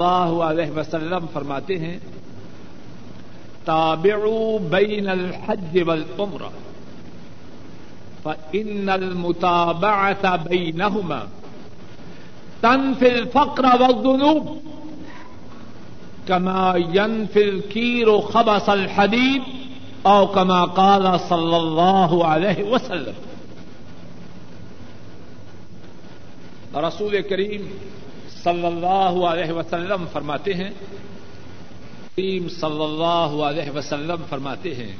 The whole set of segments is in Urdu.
اللہ علیہ وسلم فرماتے ہیں، تابعوا بین الحج والعمرہ فإن المتابعة بينهما، تنفي الفقر والذنوب، كما ينفي الكير خبص الحديد، أو كما قال صلى الله عليه وسلم. رسول کریم صلی اللہ علیہ وسلم فرماتے ہیں۔ کریم صلی اللہ علیہ وسلم فرماتے ہیں۔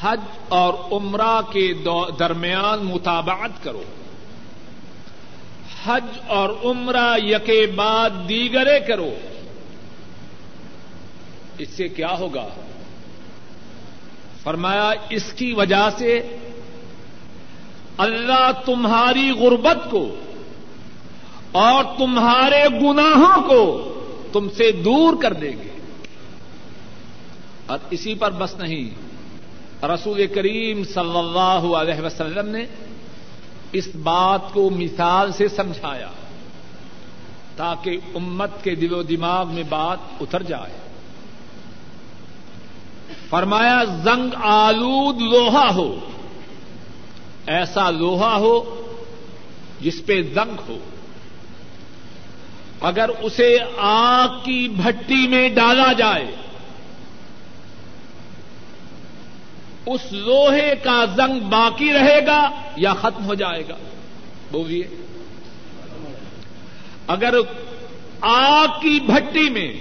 حج اور عمرہ کے درمیان مطابعت کرو۔ حج اور عمرہ یکے بعد دیگرے کرو۔ اس سے کیا ہوگا؟ فرمایا، اس کی وجہ سے اللہ تمہاری غربت کو اور تمہارے گناہوں کو تم سے دور کر دیں گے۔ اور اسی پر بس نہیں، رسول کریم صلی اللہ علیہ وسلم نے اس بات کو مثال سے سمجھایا تاکہ امت کے دل و دماغ میں بات اتر جائے۔ فرمایا، زنگ آلود لوہا ہو، ایسا لوہا ہو جس پہ زنگ ہو۔ اگر اسے آگ کی بھٹی میں ڈالا جائے، اس لوہے کا زنگ باقی رہے گا یا ختم ہو جائے گا؟ بولیے۔ اگر آگ کی بھٹی میں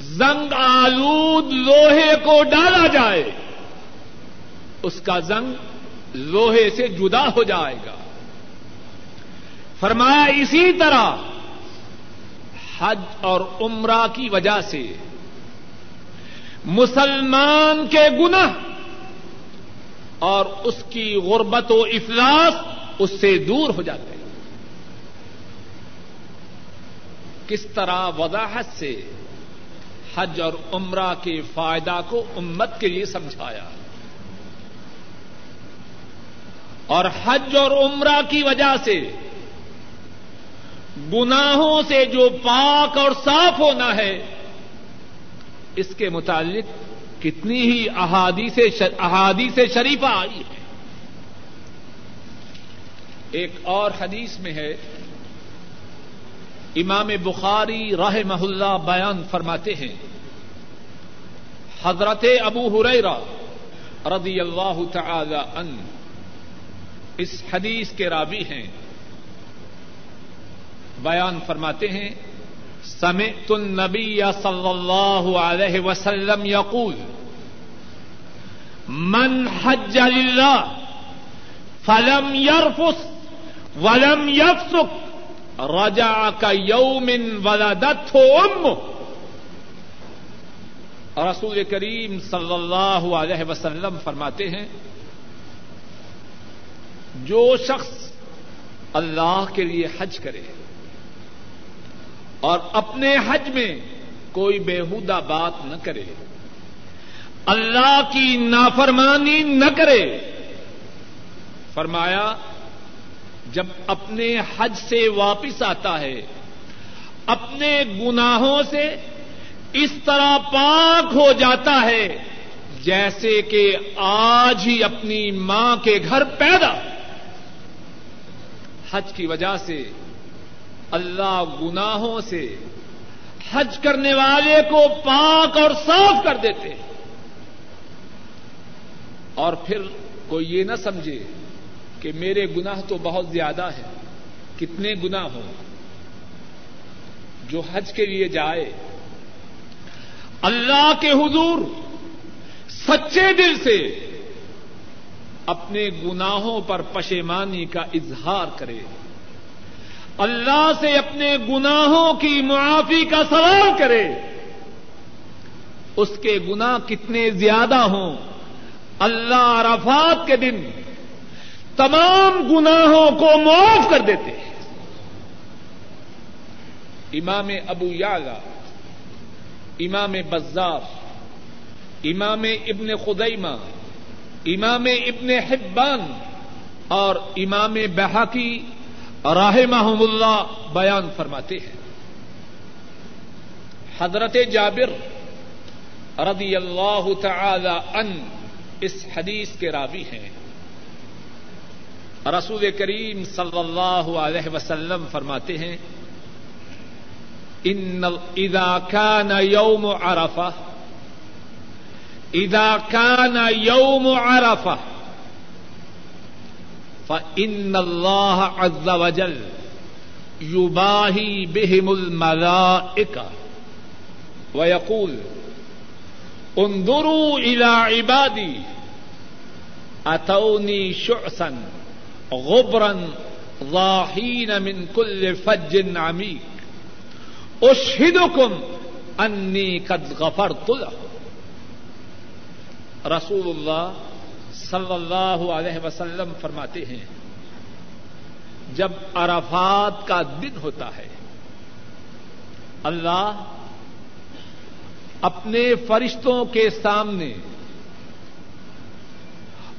زنگ آلود لوہے کو ڈالا جائے، اس کا زنگ لوہے سے جدا ہو جائے گا۔ فرمایا اسی طرح حج اور عمرہ کی وجہ سے مسلمان کے گناہ اور اس کی غربت و افلاس اس سے دور ہو جاتے ہیں۔ کس طرح وضاحت سے حج اور عمرہ کے فائدہ کو امت کے لیے سمجھایا۔ اور حج اور عمرہ کی وجہ سے گناہوں سے جو پاک اور صاف ہونا ہے، اس کے متعلق کتنی ہی احادیث احادیث شریفہ آئی ہے۔ ایک اور حدیث میں ہے، امام بخاری راہ محلہ بیان فرماتے ہیں۔ حضرت ابو ہریرا رضی اللہ تعالی ان اس حدیث کے رابی ہیں۔ بیان فرماتے ہیں، سمعت النبی صلی اللہ علیہ وسلم یقول، من حج للہ فلم یرفس ولم یفسق رجا کا یومن ولدت ہو ام رسول کریم صلی اللہ علیہ وسلم فرماتے ہیں، جو شخص اللہ کے لیے حج کرے اور اپنے حج میں کوئی بےحدہ بات نہ کرے۔ اللہ کی نافرمانی نہ کرے۔ فرمایا، جب اپنے حج سے واپس آتا ہے، اپنے گناہوں سے اس طرح پاک ہو جاتا ہے، جیسے کہ آج ہی اپنی ماں کے گھر پیدا۔ حج کی وجہ سے اللہ گناہوں سے حج کرنے والے کو پاک اور صاف کر دیتے اور پھر کوئی یہ نہ سمجھے کہ میرے گناہ تو بہت زیادہ ہے کتنے گنا ہوں۔ جو حج کے لیے جائے۔ اللہ کے حضور سچے دل سے اپنے گناہوں پر پشیمانی کا اظہار کرے۔ اللہ سے اپنے گناہوں کی معافی کا سوال کرے اس کے گنا کتنے زیادہ ہوں اللہ عرفات کے دن تمام گناہوں کو معاف کر دیتے امام ابو یاگا امام بزار، امام ابن خدیمہ، امام ابن حبان اور امام بحقی راہ اللہ بیان فرماتے ہیں۔ حضرت جابر رضی اللہ تعالی ان اس حدیث کے راوی ہیں۔ رسول کریم صلی اللہ علیہ وسلم فرماتے ہیں، ان اذا كان يوم عرفه اذا كان يوم عرفه فان الله عز وجل يباهي بهم الملائكه ويقول، انظروا الى عبادي اتوني شعثا غبرا ضاحين من كل فج عميق اشہدکم انی قد غفرت لهم. رسول اللہ صلی اللہ علیہ وسلم فرماتے ہیں، جب عرفات کا دن ہوتا ہے، اللہ اپنے فرشتوں کے سامنے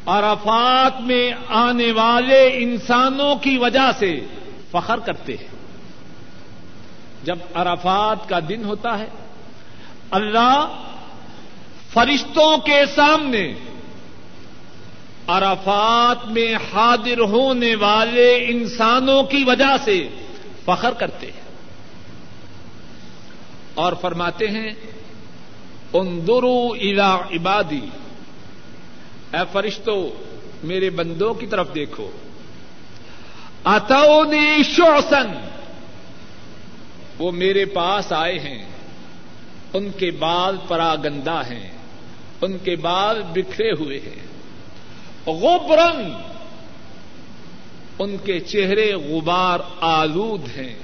عرفات میں آنے والے انسانوں کی وجہ سے فخر کرتے ہیں۔ جب عرفات کا دن ہوتا ہے، اللہ فرشتوں کے سامنے عرفات میں حاضر ہونے والے انسانوں کی وجہ سے فخر کرتے ہیں اور فرماتے ہیں اندرو الا عبادی، اے فرشتوں میرے بندوں کی طرف دیکھو۔ اتونی شوسن وہ میرے پاس آئے ہیں۔ ان کے بال پراگندا ہیں، ان کے بال بکھرے ہوئے ہیں۔ غبرن۔ ان کے چہرے غبار آلود ہیں۔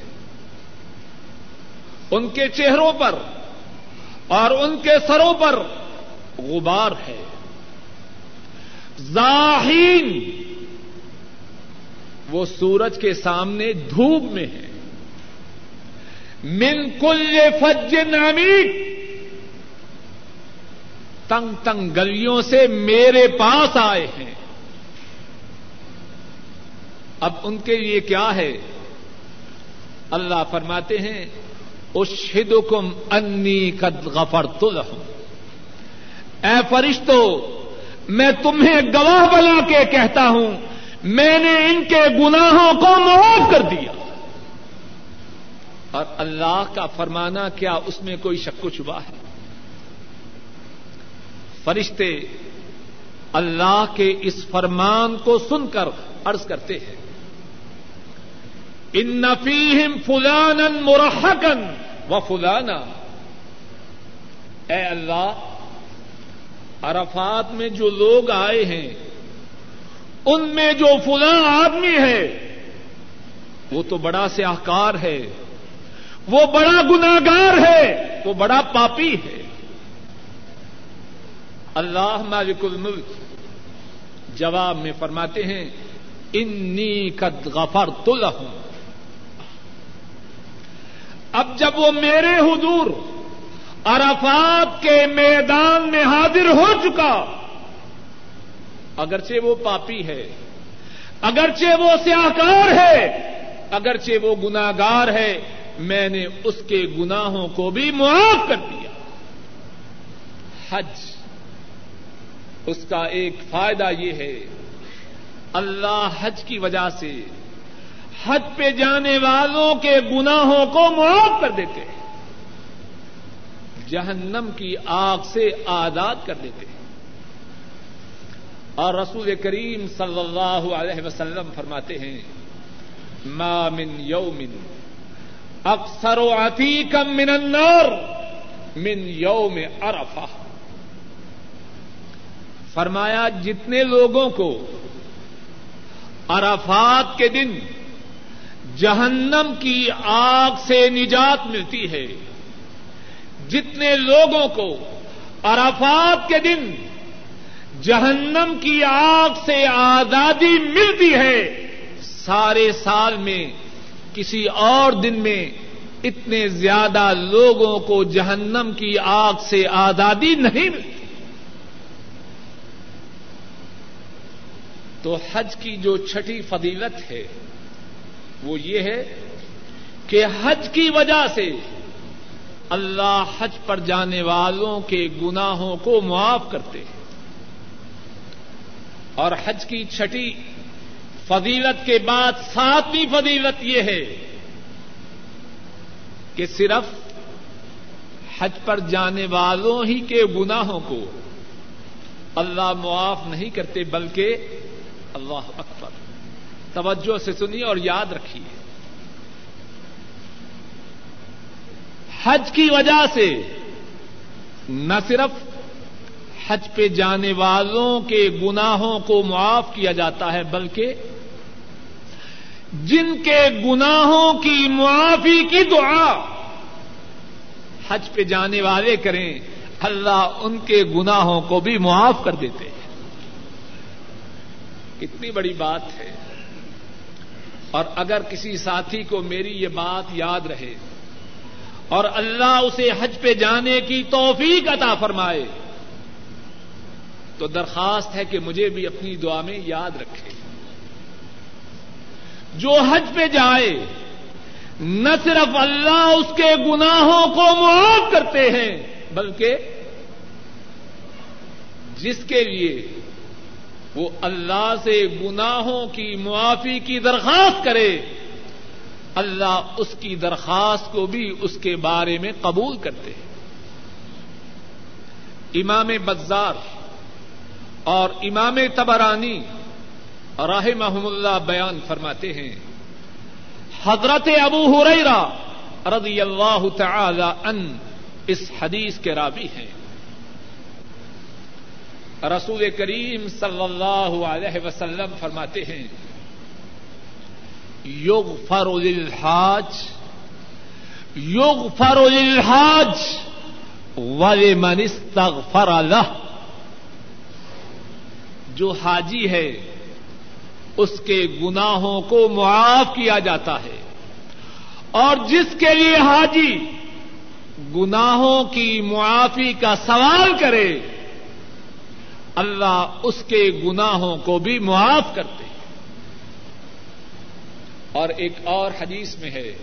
ان کے چہروں پر اور ان کے سروں پر غبار ہے۔ ظاہین وہ سورج کے سامنے دھوپ میں ہے من کل فج عمیق تنگ تنگ گلیوں سے میرے پاس آئے ہیں۔ اب ان کے لیے کیا ہے؟ اللہ فرماتے ہیں، اشہدکم انی قد غفرت لہم۔ اے فرشتو، میں تمہیں گواہ بنا کے کہتا ہوں، میں نے ان کے گناہوں کو معاف کر دیا۔ اور اللہ کا فرمانا، کیا اس میں کوئی شک و چھبا ہے؟ فرشتے اللہ کے اس فرمان کو سن کر عرض کرتے ہیں۔ ان نفیم فلان مرحکن و فلانا اے اللہ، عرفات میں جو لوگ آئے ہیں، ان میں جو فلاں آدمی ہے، وہ تو بڑا سیاہکار ہے، وہ بڑا گناگار ہے، وہ بڑا پاپی ہے۔ اللہ مالک الملک جواب میں فرماتے ہیں انی قد غفرت لہم. اب جب وہ میرے حضور عرفات کے میدان میں حاضر ہو چکا، اگرچہ وہ پاپی ہے، اگرچہ وہ سیاہکار ہے، اگرچہ وہ گناگار ہے، میں نے اس کے گناہوں کو بھی معاف کر دیا۔ حج اس کا ایک فائدہ یہ ہے، اللہ حج کی وجہ سے حج پہ جانے والوں کے گناہوں کو معاف کر دیتے ہیں۔ جہنم کی آگ سے آزاد کر دیتے ہیں۔ اور رسول کریم صلی اللہ علیہ وسلم فرماتے ہیں، ما من یومن اکثر و عتیقم من النار من یوم عرفہ۔ فرمایا جتنے لوگوں کو عرفات کے دن جہنم کی آگ سے نجات ملتی ہے، جتنے لوگوں کو عرفات کے دن جہنم کی آگ سے آزادی ملتی ہے، سارے سال میں کسی اور دن میں اتنے زیادہ لوگوں کو جہنم کی آگ سے آزادی نہیں ملتی۔ تو حج کی جو چھٹی فضیلت ہے، وہ یہ ہے کہ حج کی وجہ سے اللہ حج پر جانے والوں کے گناہوں کو معاف کرتے ہیں۔ اور حج کی چھٹی فضیلت کے بعد ساتویں فضیلت یہ ہے کہ صرف حج پر جانے والوں ہی کے گناہوں کو اللہ معاف نہیں کرتے، بلکہ اللہ اکبر توجہ سے سنیے اور یاد رکھیے۔ حج کی وجہ سے نہ صرف حج پہ جانے والوں کے گناہوں کو معاف کیا جاتا ہے، بلکہ جن کے گناہوں کی معافی کی دعا حج پہ جانے والے کریں، اللہ ان کے گناہوں کو بھی معاف کر دیتے ہیں۔ کتنی بڑی بات ہے۔ اور اگر کسی ساتھی کو میری یہ بات یاد رہے اور اللہ اسے حج پہ جانے کی توفیق عطا فرمائے، تو درخواست ہے کہ مجھے بھی اپنی دعا میں یاد رکھے۔ جو حج پہ جائے، نہ صرف اللہ اس کے گناہوں کو معاف کرتے ہیں، بلکہ جس کے لیے وہ اللہ سے گناہوں کی معافی کی درخواست کرے، اللہ اس کی درخواست کو بھی اس کے بارے میں قبول کرتے ہیں۔ امام بزار اور امام تبرانی راہ محم اللہ بیان فرماتے ہیں، حضرت ابو ہریرا رضی اللہ تعالی ان اس حدیث کے راوی ہیں۔ رسول کریم صلی اللہ علیہ وسلم فرماتے ہیں یوگ فروز الحاج یوگ فروز الحاج والے منستغ فر جو حاجی ہے، اس کے گناہوں کو معاف کیا جاتا ہے۔ اور جس کے لیے حاجی گناہوں کی معافی کا سوال کرے اللہ اس کے گناہوں کو بھی معاف کرتے ہیں۔ اور ایک اور حدیث میں ہے۔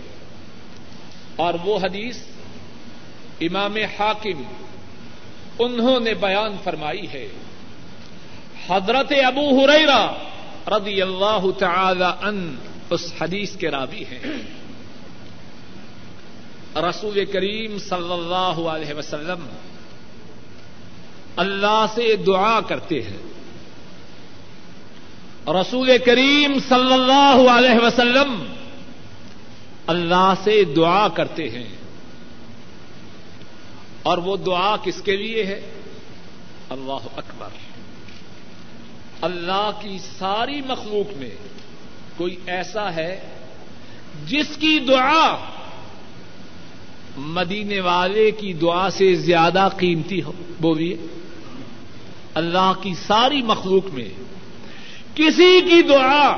اور وہ حدیث امام حاکم انہوں نے بیان فرمائی ہے۔ حضرت ابو ہریرا رضی اللہ تعالی ان اس حدیث کے راوی ہیں۔ رسول کریم صلی اللہ علیہ وسلم اللہ سے دعا کرتے ہیں۔ رسول کریم صلی اللہ علیہ وسلم اللہ سے دعا کرتے ہیں۔ اور وہ دعا کس کے لیے ہے؟ اللہ اکبر۔ اللہ کی ساری مخلوق میں کوئی ایسا ہے جس کی دعا مدینے والے کی دعا سے زیادہ قیمتی ہو، بولیے۔ اللہ کی ساری مخلوق میں کسی کی دعا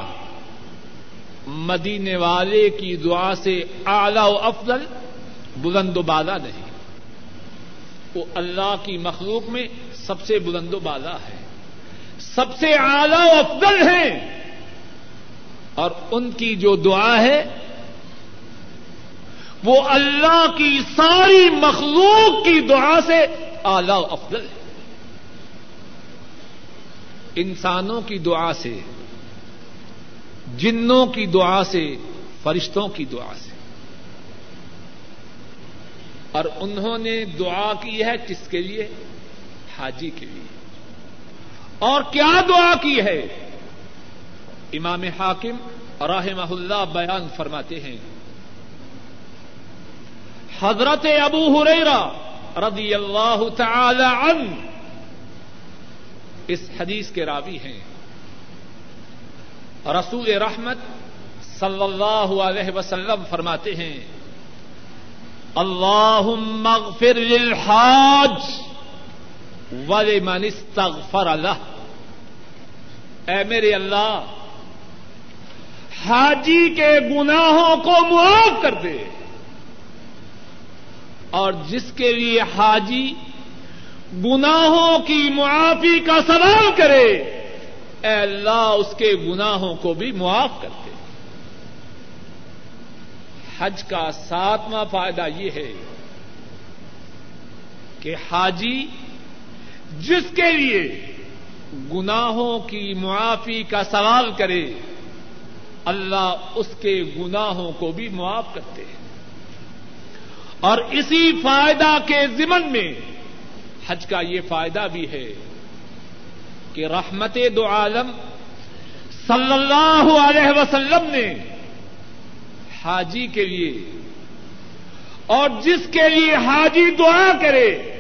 مدینے والے کی دعا سے اعلی و افضل بلند و بالا نہیں۔ وہ اللہ کی مخلوق میں سب سے بلند و بالا ہے۔ سب سے اعلی و افضل ہیں اور ان کی جو دعا ہے، وہ اللہ کی ساری مخلوق کی دعا سے اعلی و افضل ہے۔ انسانوں کی دعا سے، جنوں کی دعا سے، فرشتوں کی دعا سے۔ اور انہوں نے دعا کی ہے کس کے لیے؟ حاجی کے لیے۔ اور کیا دعا کی ہے؟ امام حاکم راہ اللہ بیان فرماتے ہیں۔ حضرت ابو ہریرا رضی اللہ تعالی عنہ اس حدیث کے راوی ہیں۔ رسول رحمت صلی اللہ علیہ وسلم فرماتے ہیں اللہ مغفر للحاج ولمن استغفر له اے میرے اللہ، حاجی کے گناہوں کو معاف کر دے، اور جس کے لیے حاجی گناہوں کی معافی کا سوال کرے، اے اللہ اس کے گناہوں کو بھی معاف کرتے حج کا ساتواں فائدہ یہ ہے کہ حاجی جس کے لیے گناہوں کی معافی کا سوال کرے، اللہ اس کے گناہوں کو بھی معاف کرتے ہیں اور اسی فائدہ کے ضمن میں حج کا یہ فائدہ بھی ہے کہ رحمت دو عالم صلی اللہ علیہ وسلم نے حاجی کے لیے اور جس کے لیے حاجی دعا کرے،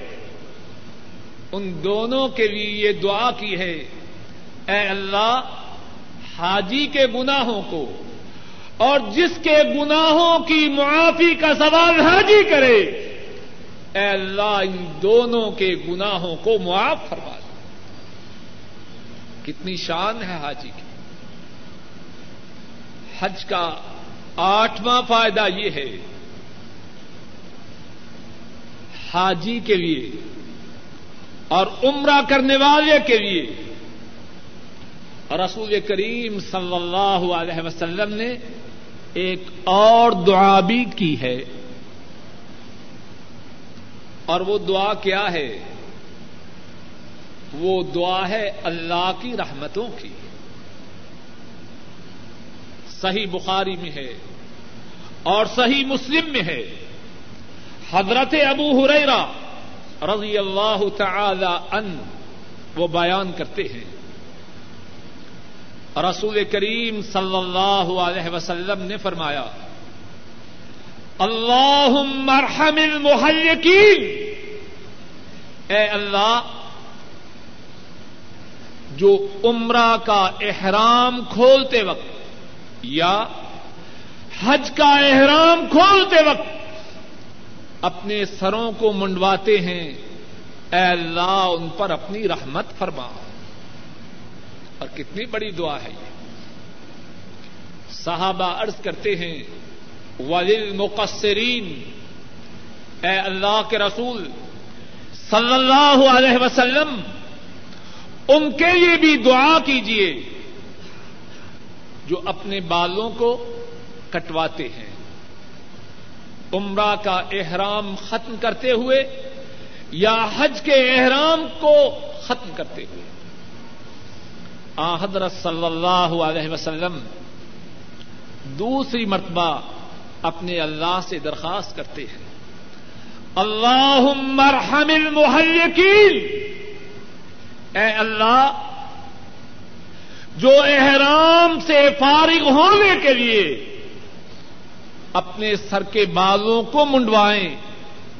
ان دونوں کے لیے یہ دعا کی ہے، اے اللہ، حاجی کے گناہوں کو اور جس کے گناہوں کی معافی کا سوال حاجی کرے اے اللہ، ان دونوں کے گناہوں کو معاف فرما دے۔ کتنی شان ہے حاجی کی۔ حج کا آٹھواں فائدہ یہ ہے، حاجی کے لیے اور عمرہ کرنے والے کے لیے۔ رسول کریم صلی اللہ علیہ وسلم نے ایک اور دعا بھی کی ہے۔ اور وہ دعا کیا ہے؟ وہ دعا ہے اللہ کی رحمتوں کی۔ صحیح بخاری میں ہے اور صحیح مسلم میں ہے۔ حضرت ابو ہریرا رضی اللہ تعالی ان وہ بیان کرتے ہیں۔ رسول کریم صلی اللہ علیہ وسلم نے فرمایا اللہ مرحم المحلقین اے اللہ، جو عمرہ کا احرام کھولتے وقت یا حج کا احرام کھولتے وقت اپنے سروں کو منڈواتے ہیں، اے اللہ، ان پر اپنی رحمت فرما۔ اور کتنی بڑی دعا ہے یہ۔ صحابہ عرض کرتے ہیں ولیل مقصرین اے اللہ کے رسول، صلی اللہ علیہ وسلم، ان کے لیے بھی دعا کیجیے جو اپنے بالوں کو کٹواتے ہیں۔ عمرہ کا احرام ختم کرتے ہوئے یا حج کے احرام کو ختم کرتے ہوئے۔ آ حضرت صلی اللہ علیہ وسلم، دوسری مرتبہ اپنے اللہ سے درخواست کرتے ہیں۔ اللہ مرحم المحلقین۔ اے اللہ، جو احرام سے فارغ ہونے کے لیے اپنے سر کے بالوں کو منڈوائیں،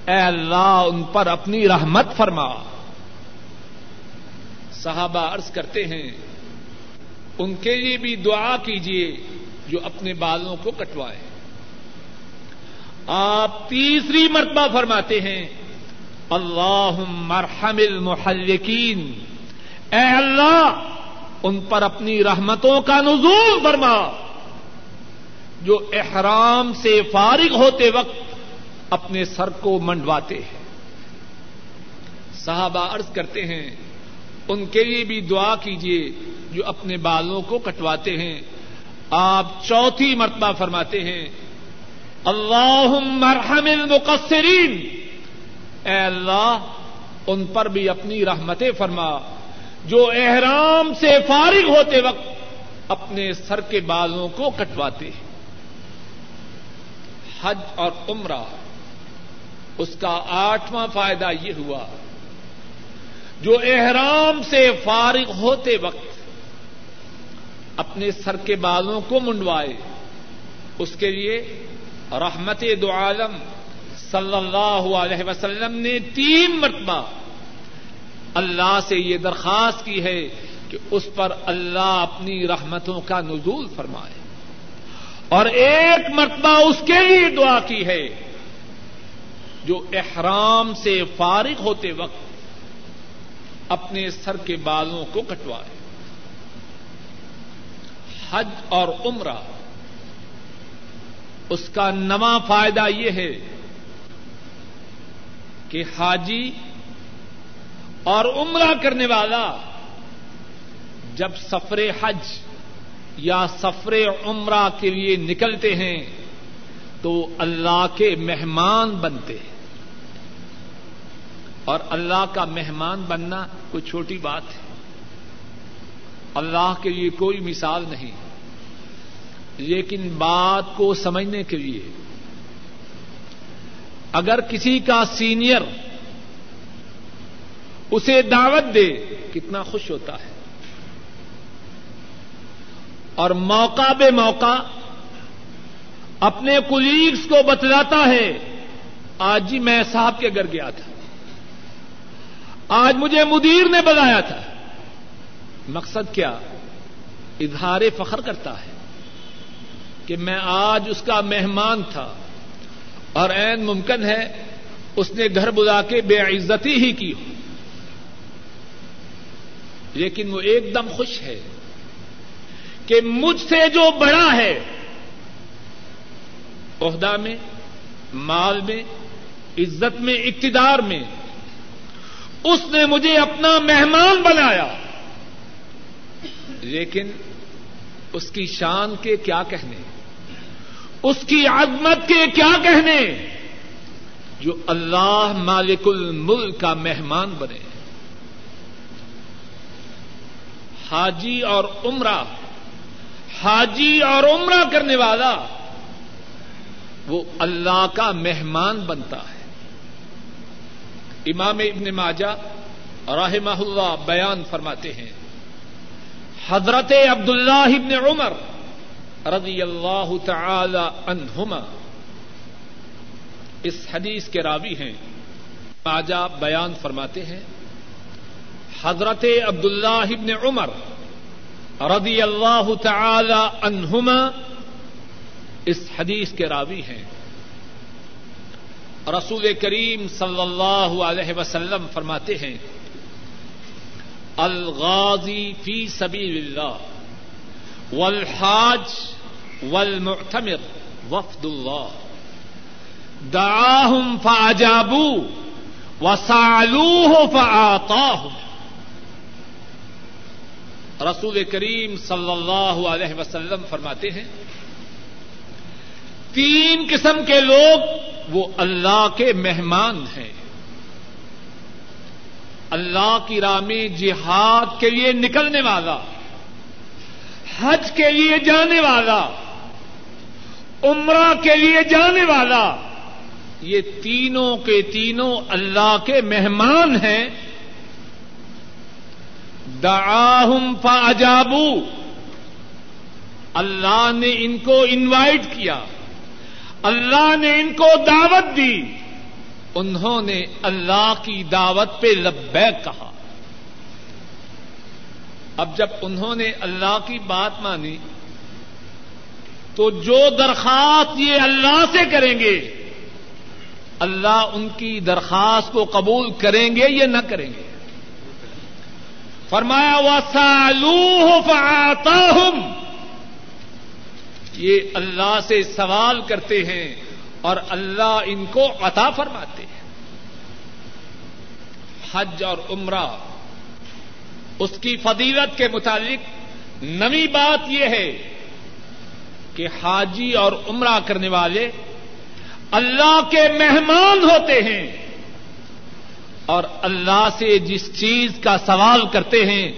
اے اللہ، ان پر اپنی رحمت فرما۔ صحابہ عرض کرتے ہیں، ان کے لیے بھی دعا کیجیے جو اپنے بالوں کو کٹوائے آپ تیسری مرتبہ فرماتے ہیں اللہ مرحم المحلقین، اے اللہ، ان پر اپنی رحمتوں کا نزول فرما۔ جو احرام سے فارغ ہوتے وقت اپنے سر کو منڈواتے ہیں۔ صحابہ عرض کرتے ہیں، ان کے لیے بھی دعا کیجیے جو اپنے بالوں کو کٹواتے ہیں۔ آپ چوتھی مرتبہ فرماتے ہیں اللہ مرحم المقصرین۔ اے اللہ، ان پر بھی اپنی رحمتیں فرما۔ جو احرام سے فارغ ہوتے وقت اپنے سر کے بالوں کو کٹواتے۔ ہیں حج اور عمرہ، اس کا آٹھواں فائدہ یہ ہوا۔ جو احرام سے فارغ ہوتے وقت اپنے سر کے بالوں کو منڈوائے، اس کے لیے رحمت دو عالم صلی اللہ علیہ وسلم نے تین مرتبہ اللہ سے یہ درخواست کی ہے کہ اس پر اللہ اپنی رحمتوں کا نزول فرمائے اور ایک مرتبہ اس کے لیے دعا کی ہے جو احرام سے فارغ ہوتے وقت اپنے سر کے بالوں کو کٹوائے حج اور عمرہ اس کا نواں فائدہ یہ ہے کہ حاجی اور عمرہ کرنے والا جب سفر حج یا سفر عمرہ کے لیے نکلتے ہیں تو اللہ کے مہمان بنتے ہیں۔ اور اللہ کا مہمان بننا کوئی چھوٹی بات ہے۔ اللہ کے لیے کوئی مثال نہیں۔ لیکن بات کو سمجھنے کے لیے اگر کسی کا سینئر اسے دعوت دے، کتنا خوش ہوتا ہے۔ اور موقع بے موقع اپنے کولیگس کو بتلاتا ہے، آج جی میں صاحب کے گھر گیا تھا۔ آج مجھے مدیر نے بتایا تھا۔ مقصد کیا؟ اظہار فخر کرتا ہے۔ کہ میں آج اس کا مہمان تھا اور عین ممکن ہے اس نے گھر بلا کے بے عزتی ہی کی ہو۔ لیکن وہ ایک دم خوش ہے کہ مجھ سے جو بڑا ہے، عہدہ میں، مال میں، عزت میں، اقتدار میں، اس نے مجھے اپنا مہمان بنایا۔ لیکن اس کی شان کے کیا کہنے؟ اس کی عظمت کے کیا کہنے؟ جو اللہ مالک الملک کا مہمان بنے۔ حاجی اور عمرہ، حاجی اور عمرہ کرنے والا، وہ اللہ کا مہمان بنتا ہے۔ امام ابن ماجہ رحمہ اللہ بیان فرماتے ہیں، حضرت عبد اللہ ابن عمر رضی اللہ تعالی عنہما۔ اس حدیث کے راوی ہیں ماجہ بیان فرماتے ہیں، حضرت عبد اللہ ابن عمر رضی اللہ تعالی عنہما اس حدیث کے راوی ہیں۔ رسول کریم صلی اللہ علیہ وسلم فرماتے ہیں، الغازی فی سبیل اللہ۔ والحاج والمعتمر، وفد اللہ۔ دعاہم فاجابو وسالوہ فآتاہم رسول کریم صلی اللہ علیہ وسلم فرماتے ہیں، تین قسم کے لوگ وہ اللہ کے مہمان ہیں۔ اللہ کی راہ میں جہاد کے لیے نکلنے والا۔ حج کے لیے جانے والا، عمرہ کے لیے جانے والا، یہ تینوں کے تینوں اللہ کے مہمان ہیں۔ دعاہم فاجابو، اللہ نے ان کو انوائٹ کیا۔ اللہ نے ان کو دعوت دی۔ انہوں نے اللہ کی دعوت پہ لبیک کہا۔ اب جب انہوں نے اللہ کی بات مانی تو جو درخواست یہ اللہ سے کریں گے، اللہ ان کی درخواست کو قبول کریں گے یا نہ کریں گے؟ فرمایا ہوا سالو فاتا یہ اللہ سے سوال کرتے ہیں اور اللہ ان کو عطا فرماتے ہیں۔ حج اور عمرہ اس کی فضیلت کے متعلق نئی بات یہ ہے کہ حاجی اور عمرہ کرنے والے اللہ کے مہمان ہوتے ہیں اور اللہ سے جس چیز کا سوال کرتے ہیں،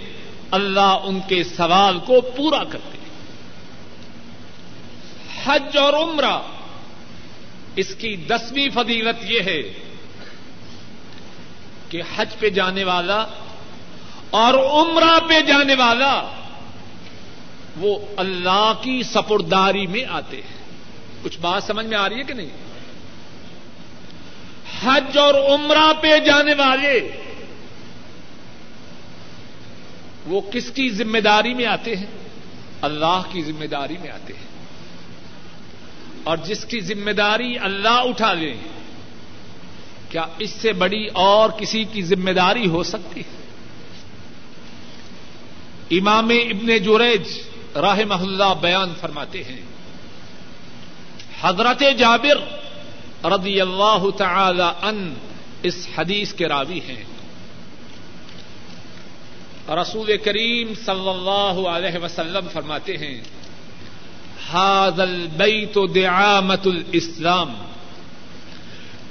اللہ ان کے سوال کو پورا کرتے ہیں۔ حج اور عمرہ، اس کی دسویں فضیلت یہ ہے کہ حج پہ جانے والا اور عمرہ پہ جانے والا وہ اللہ کی سپرداری میں آتے ہیں۔ کچھ بات سمجھ میں آ رہی ہے کہ نہیں؟ حج اور عمرہ پہ جانے والے وہ کس کی ذمہ داری میں آتے ہیں؟ اللہ کی ذمہ داری میں آتے ہیں۔ اور جس کی ذمہ داری اللہ اٹھا لے، کیا اس سے بڑی اور کسی کی ذمہ داری ہو سکتی ہے؟ امام ابن جوریج راہ محلہ بیان فرماتے ہیں۔ حضرت جابر رضی اللہ تعالی ان اس حدیث کے راوی ہیں۔ رسول کریم صلی اللہ علیہ وسلم فرماتے ہیں هذا البيت دعامة الإسلام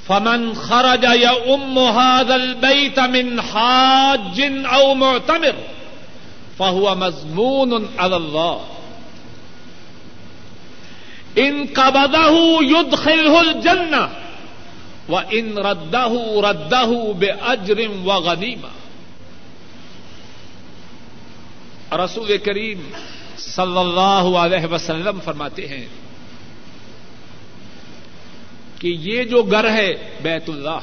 فمن خرج يؤم هذا البيت من حاج أو معتمر فهو مضمون على الله ان قبضه يدخله الجنة وإن رده رده بأجر وغنيمة رسول کریم صلی اللہ علیہ وسلم فرماتے ہیں کہ یہ جو گھر ہے بیت اللہ،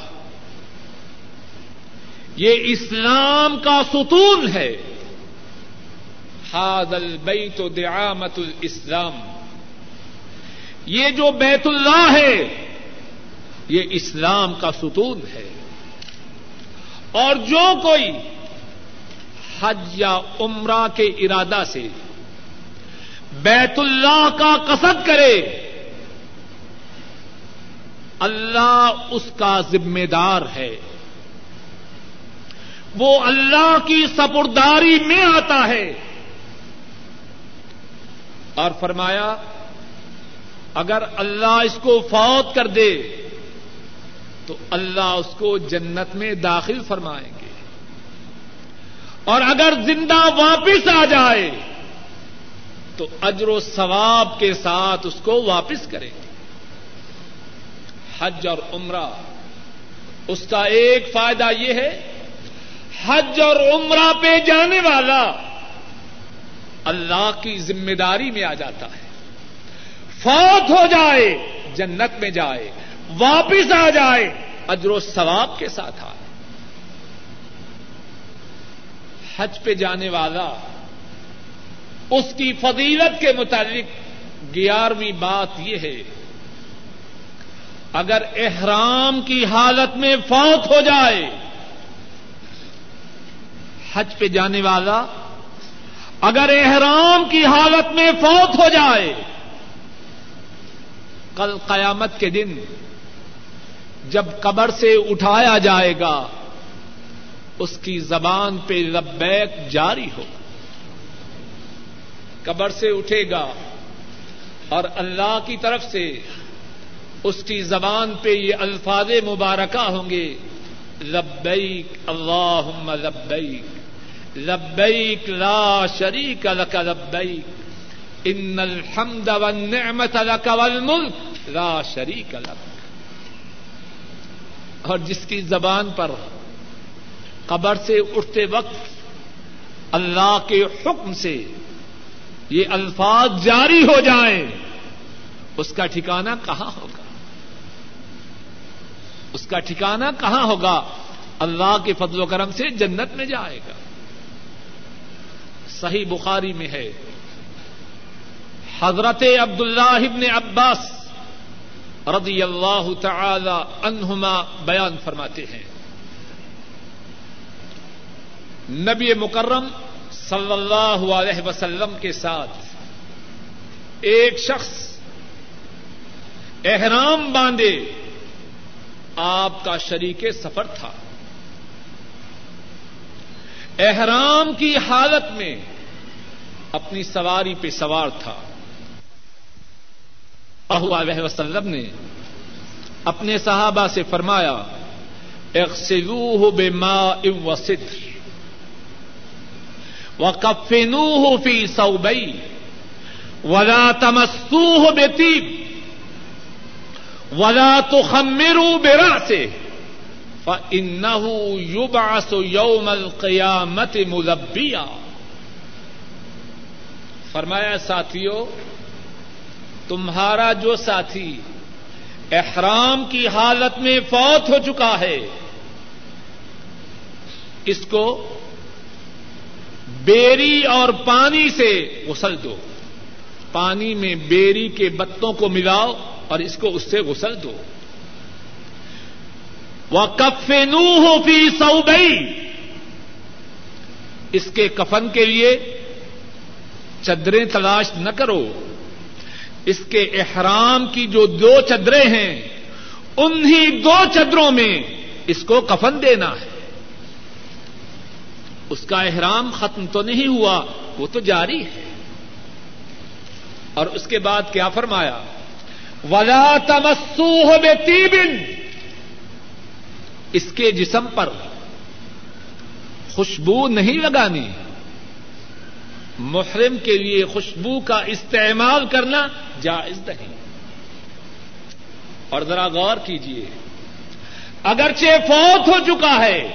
یہ اسلام کا ستون ہے۔ ہاد البیت دعامت الاسلام یہ جو بیت اللہ ہے، یہ اسلام کا ستون ہے۔ اور جو کوئی حج یا عمرہ کے ارادہ سے بیت اللہ کا قصد کرے، اللہ اس کا ذمہ دار ہے۔ وہ اللہ کی سپرداری میں آتا ہے۔ اور فرمایا، اگر اللہ اس کو فوت کر دے، تو اللہ اس کو جنت میں داخل فرمائیں گے۔ اور اگر زندہ واپس آ جائے، تو اجر و ثواب کے ساتھ اس کو واپس کریں گے۔ حج اور عمرہ، اس کا ایک فائدہ یہ ہے، حج اور عمرہ پہ جانے والا اللہ کی ذمہ داری میں آ جاتا ہے۔ فوت ہو جائے، جنت میں جائے، واپس آ جائے، اجر و ثواب کے ساتھ آئے۔ حج پہ جانے والا، اس کی فضیلت کے متعلق گیارہویں بات یہ ہے، اگر احرام کی حالت میں فوت ہو جائے، حج پہ جانے والا اگر احرام کی حالت میں فوت ہو جائے، کل قیامت کے دن جب قبر سے اٹھایا جائے گا، اس کی زبان پہ لبیک جاری ہو۔ قبر سے اٹھے گا اور اللہ کی طرف سے اس کی زبان پہ یہ الفاظ مبارکہ ہوں گے، لبیک اللہ لبیک۔ لبیک لا شریک لک لبیک، ان الحمد والنعمت لک والملک لا شریک لک۔ اور جس کی زبان پر قبر سے اٹھتے وقت اللہ کے حکم سے یہ الفاظ جاری ہو جائیں، اس کا ٹھکانا کہاں ہوگا؟ اس کا ٹھکانا کہاں ہوگا؟ اللہ کے فضل و کرم سے جنت میں جائے گا۔ صحیح بخاری میں ہے۔ حضرت عبد اللہ ابن عباس رضی اللہ تعالی عنہما بیان فرماتے ہیں۔ نبی مکرم صلی اللہ علیہ وسلم کے ساتھ ایک شخص احرام باندھے، آپ کا شریک سفر تھا۔ احرام کی حالت میں اپنی سواری پہ سوار تھا۔ علیہ وسلم نے اپنے صحابہ سے فرمایا، اغسلوه بماء وسدر وكفنوه في صوبي ولا تمسوه بطيب ولا تخمروا برأسه۔ فإنه يبعث يوم القيامة ملبيا فرمایا ساتھیوں تمہارا جو ساتھی احرام کی حالت میں فوت ہو چکا ہے، اس کو بیری اور پانی سے غسل دو۔ پانی میں بیری کے بتوں کو ملاؤ اور اس کو اس سے غسل دو۔ وہ کفے نو ہو فی سو اس کے کفن کے لیے چدریں تلاش نہ کرو۔ اس کے احرام کی جو دو چدریں ہیں، انہی دو چدروں میں اس کو کفن دینا ہے۔ اس کا احرام ختم تو نہیں ہوا، وہ تو جاری ہے۔ اور اس کے بعد کیا فرمایا؟ ولا تمسوہ بے تیبن اس کے جسم پر خوشبو نہیں لگانی، محرم کے لیے خوشبو کا استعمال کرنا جائز نہیں۔ اور ذرا غور کیجیے اگرچہ فوت ہو چکا ہے،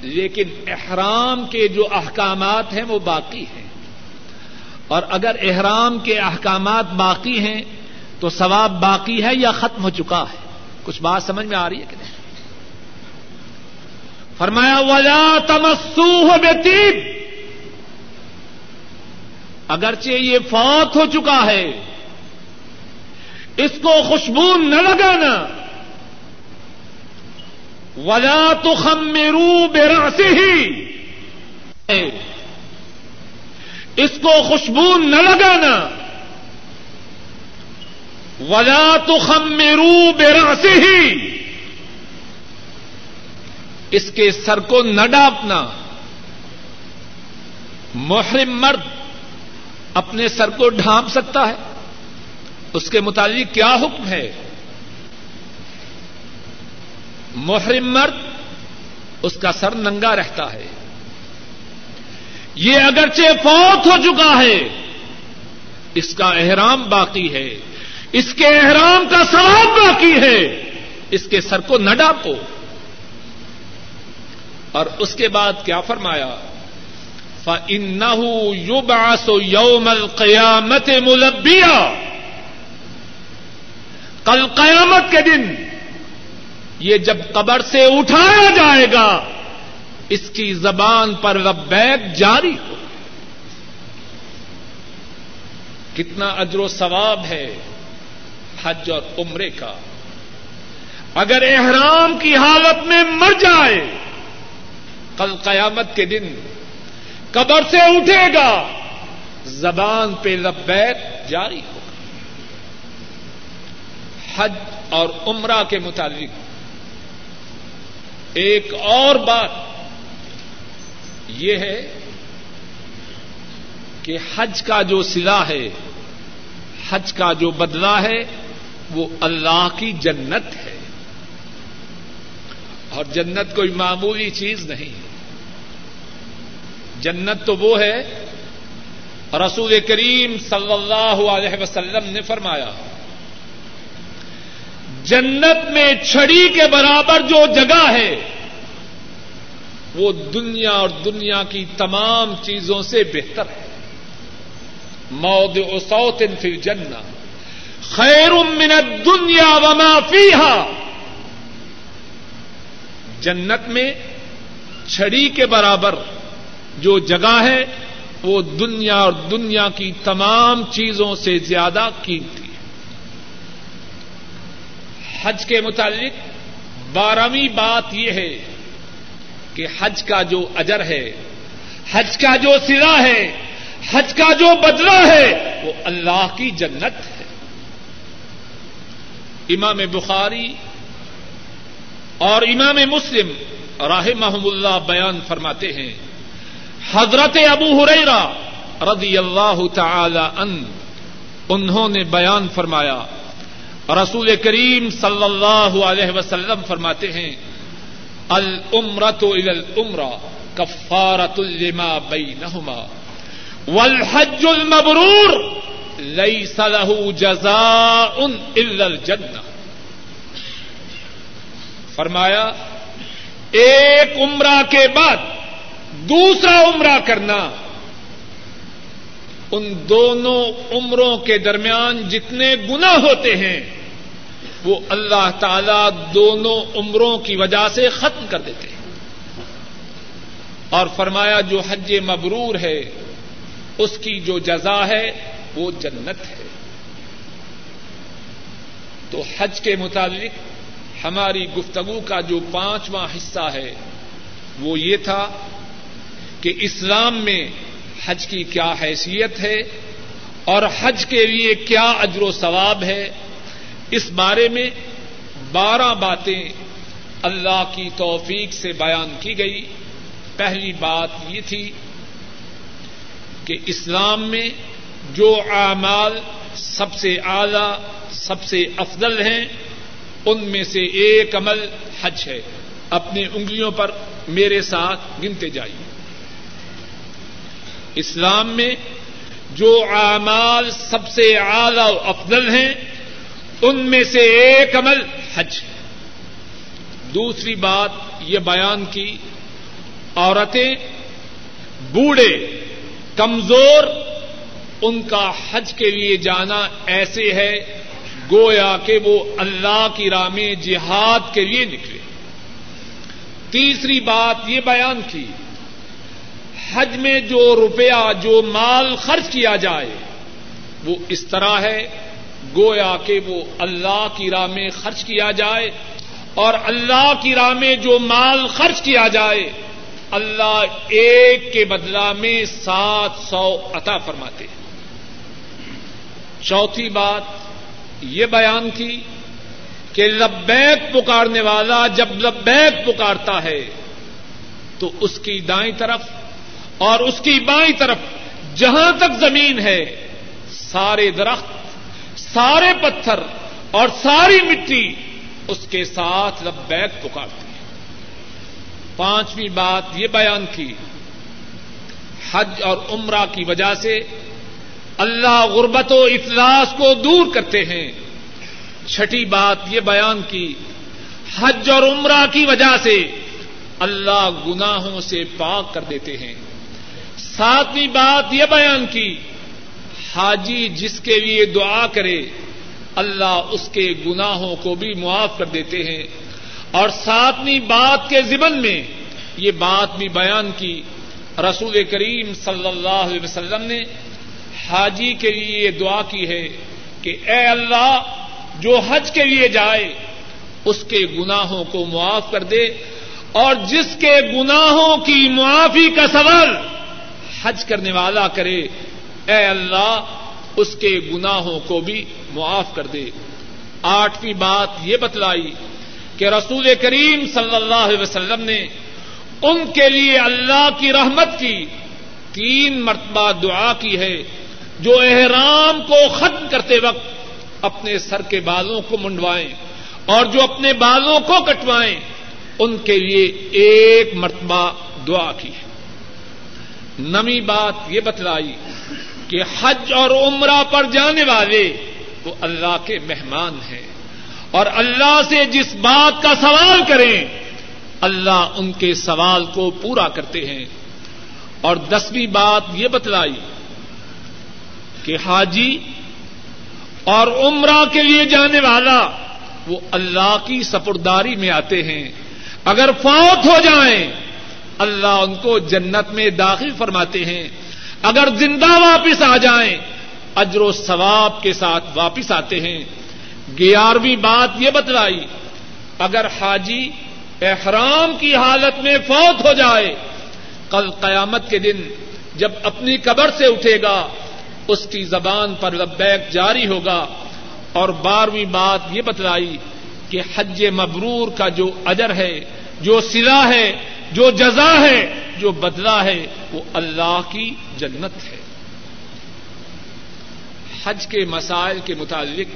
لیکن احرام کے جو احکامات ہیں وہ باقی ہیں۔ اور اگر احرام کے احکامات باقی ہیں، تو ثواب باقی ہے یا ختم ہو چکا ہے؟ کچھ بات سمجھ میں آ رہی ہے کہ نہیں؟ فرمایا، ولا تمسوہ بتیب اگرچہ یہ فوت ہو چکا ہے، اس کو خوشبو نہ لگانا۔ ولا تو خمرو بیراسی ہی اس کو خوشبو نہ لگانا۔ ولا تو خمرو بیراسی ہی اس کے سر کو نہ ڈاپنا محرم مرد اپنے سر کو ڈھانپ سکتا ہے۔ اس کے متعلق کیا حکم ہے؟ محرم مرد اس کا سر ننگا رہتا ہے۔ یہ اگرچہ فوت ہو چکا ہے، اس کا احرام باقی ہے۔ اس کے احرام کا ثواب باقی ہے۔ اس کے سر کو نہ ڈاپو اور اس کے بعد کیا فرمایا؟ يُبْعَثُ يَوْمَ الْقِيَامَةِ مُلَبِّيًا۔ کل قیامت کے دن یہ جب قبر سے اٹھایا جائے گا، اس کی زبان پر لبیک جاری ہو۔ کتنا اجر و ثواب ہے حج اور عمرے کا۔ اگر احرام کی حالت میں مر جائے کل قیامت کے دن قبر سے اٹھے گا، زبان پہ لبیک جاری ہوگا حج اور عمرہ کے متعلق ایک اور بات یہ ہے کہ حج کا جو سلا ہے، حج کا جو بدلہ ہے، وہ اللہ کی جنت ہے۔ اور جنت کوئی معمولی چیز نہیں۔ ہے جنت تو وہ ہے، رسول کریم صلی اللہ علیہ وسلم نے فرمایا، جنت میں چھڑی کے برابر جو جگہ ہے، وہ دنیا اور دنیا کی تمام چیزوں سے بہتر ہے۔ مود سوت فی جنا خیر من دنیا وما فیہا۔ جنت میں چھڑی کے برابر جو جگہ ہے، وہ دنیا اور دنیا کی تمام چیزوں سے زیادہ قیمتی ہے۔ حج کے متعلق بارہویں بات یہ ہے کہ حج کا جو اجر ہے، حج کا جو سرا ہے، حج کا جو بدلا ہے، وہ اللہ کی جنت ہے۔ امام بخاری اور امام مسلم راہ محمد اللہ بیان فرماتے ہیں حضرت ابو ہریرا رضی اللہ تعالی ان انہوں نے بیان فرمایا۔ رسول کریم صلی اللہ علیہ وسلم فرماتے ہیں العمرت العمرا کفارت الما بینہما والحج المبرور لیس له جزاء الا الجنہ۔ فرمایا، ایک عمرہ کے بعد دوسرا عمرہ کرنا۔ ان دونوں عمروں کے درمیان جتنے گنا ہوتے ہیں، وہ اللہ تعالی دونوں عمروں کی وجہ سے ختم کر دیتے ہیں۔ اور فرمایا، جو حج مبرور ہے، اس کی جو جزا ہے، وہ جنت ہے۔ تو حج کے متعلق ہماری گفتگو کا جو پانچواں حصہ ہے، وہ یہ تھا کہ اسلام میں حج کی کیا حیثیت ہے اور حج کے لیے کیا اجر و ثواب ہے؟ اس بارے میں بارہ باتیں اللہ کی توفیق سے بیان کی گئی۔ پہلی بات یہ تھی کہ اسلام میں جو اعمال سب سے اعلی، سب سے افضل ہیں، ان میں سے ایک عمل حج ہے۔ اپنی انگلیوں پر میرے ساتھ گنتے جائیے۔ اسلام میں جو اعمال سب سے اعلی و افضل ہیں، ان میں سے ایک عمل حج ہے۔ دوسری بات یہ بیان کی، عورتیں بوڑھے، کمزور، ان کا حج کے لیے جانا ایسے ہے گویا کہ وہ اللہ کی راہ میں جہاد کے لیے نکلے۔ تیسری بات یہ بیان کی حج میں جو روپیہ، جو مال خرچ کیا جائے، وہ اس طرح ہے۔ گویا کہ وہ اللہ کی راہ میں خرچ کیا جائے اور اللہ کی راہ میں جو مال خرچ کیا جائے، اللہ ایک کے بدلا میں سات سو عطا فرماتے ہیں۔ چوتھی بات یہ بیان کی کہ لبیک پکارنے والا جب لبیک پکارتا ہے تو اس کی دائیں طرف اور اس کی بائیں طرف جہاں تک زمین ہے، سارے درخت، سارے پتھر اور ساری مٹی اس کے ساتھ لبیک پکارتی ہے۔ پانچویں بات یہ بیان کی، حج اور عمرہ کی وجہ سے اللہ غربت و افلاس کو دور کرتے ہیں۔ چھٹی بات یہ بیان کی، حج اور عمرہ کی وجہ سے اللہ گناہوں سے پاک کر دیتے ہیں۔ ساتویں بات یہ بیان کی، حاجی جس کے لیے دعا کرے، اللہ اس کے گناہوں کو بھی معاف کر دیتے ہیں۔ اور ساتویں بات کے ضمن میں یہ بات بھی بیان کی، رسول کریم صلی اللہ علیہ وسلم نے حاجی کے لیے یہ دعا کی ہے کہ اے اللہ، جو حج کے لیے جائے، اس کے گناہوں کو معاف کر دے۔ اور جس کے گناہوں کی معافی کا سوال حج کرنے والا کرے، اے اللہ، اس کے گناہوں کو بھی معاف کر دے۔ آٹھویں بات یہ بتلائی کہ رسول کریم صلی اللہ علیہ وسلم نے ان کے لیے اللہ کی رحمت کی تین مرتبہ دعا کی ہے، جو احرام کو ختم کرتے وقت اپنے سر کے بالوں کو منڈوائیں اور جو اپنے بالوں کو کٹوائیں، ان کے لیے ایک مرتبہ دعا کی ہے۔ نمی بات یہ بتلائی کہ حج اور عمرہ پر جانے والے وہ اللہ کے مہمان ہیں۔ اور اللہ سے جس بات کا سوال کریں، اللہ ان کے سوال کو پورا کرتے ہیں۔ اور دسویں بات یہ بتلائی کہ حاجی اور عمرہ کے لیے جانے والا وہ اللہ کی سپرداری میں آتے ہیں۔ اگر فوت ہو جائیں اللہ ان کو جنت میں داخل فرماتے ہیں۔ اگر زندہ واپس آ جائیں، اجر و ثواب کے ساتھ واپس آتے ہیں۔ گیارہویں بات یہ بتلائی، اگر حاجی احرام کی حالت میں فوت ہو جائے، کل قیامت کے دن جب اپنی قبر سے اٹھے گا، اس کی زبان پر لبیک جاری ہوگا۔ اور بارہویں بات یہ بتلائی کہ حج مبرور کا جو اجر ہے، جو سلا ہے جو جزا ہے، جو بدلا ہے، وہ اللہ کی جنت ہے۔ حج کے مسائل کے متعلق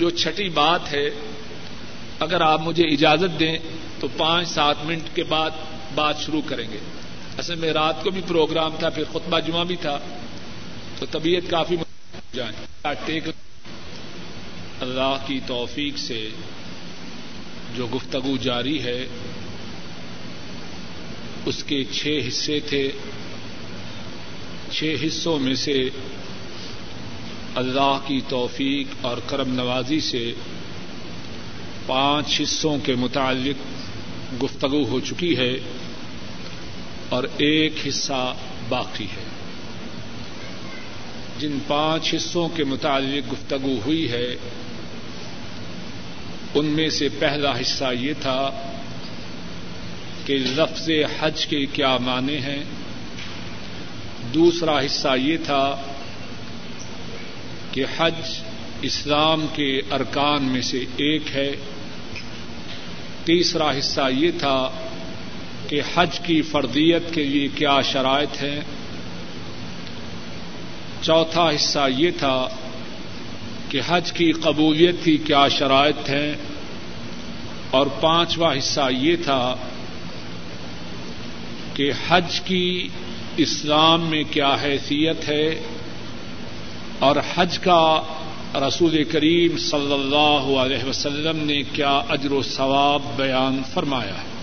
جو چھٹی بات ہے، اگر آپ مجھے اجازت دیں تو پانچ سات منٹ کے بعد بات شروع کریں گے۔ اصل میں رات کو بھی پروگرام تھا، پھر خطبہ جمعہ بھی تھا، تو طبیعت کافی جائیں۔ اللہ کی توفیق سے جو گفتگو جاری ہے اس کے چھ حصے تھے۔ چھ حصوں میں سے اللہ کی توفیق اور کرم نوازی سے پانچ حصوں کے متعلق گفتگو ہو چکی ہے اور ایک حصہ باقی ہے۔ جن پانچ حصوں کے متعلق گفتگو ہوئی ہے، ان میں سے پہلا حصہ یہ تھا کہ لفظ حج کے کیا معنی ہیں؟ دوسرا حصہ یہ تھا کہ حج اسلام کے ارکان میں سے ایک ہے۔ تیسرا حصہ یہ تھا کہ حج کی فردیت کے لیے کیا شرائط ہیں۔ چوتھا حصہ یہ تھا کہ حج کی قبولیت کی کیا شرائط ہیں۔ اور پانچواں حصہ یہ تھا کہ حج کی اسلام میں کیا حیثیت ہے اور حج کا رسول کریم صلی اللہ علیہ وسلم نے کیا اجر و ثواب بیان فرمایا ہے؟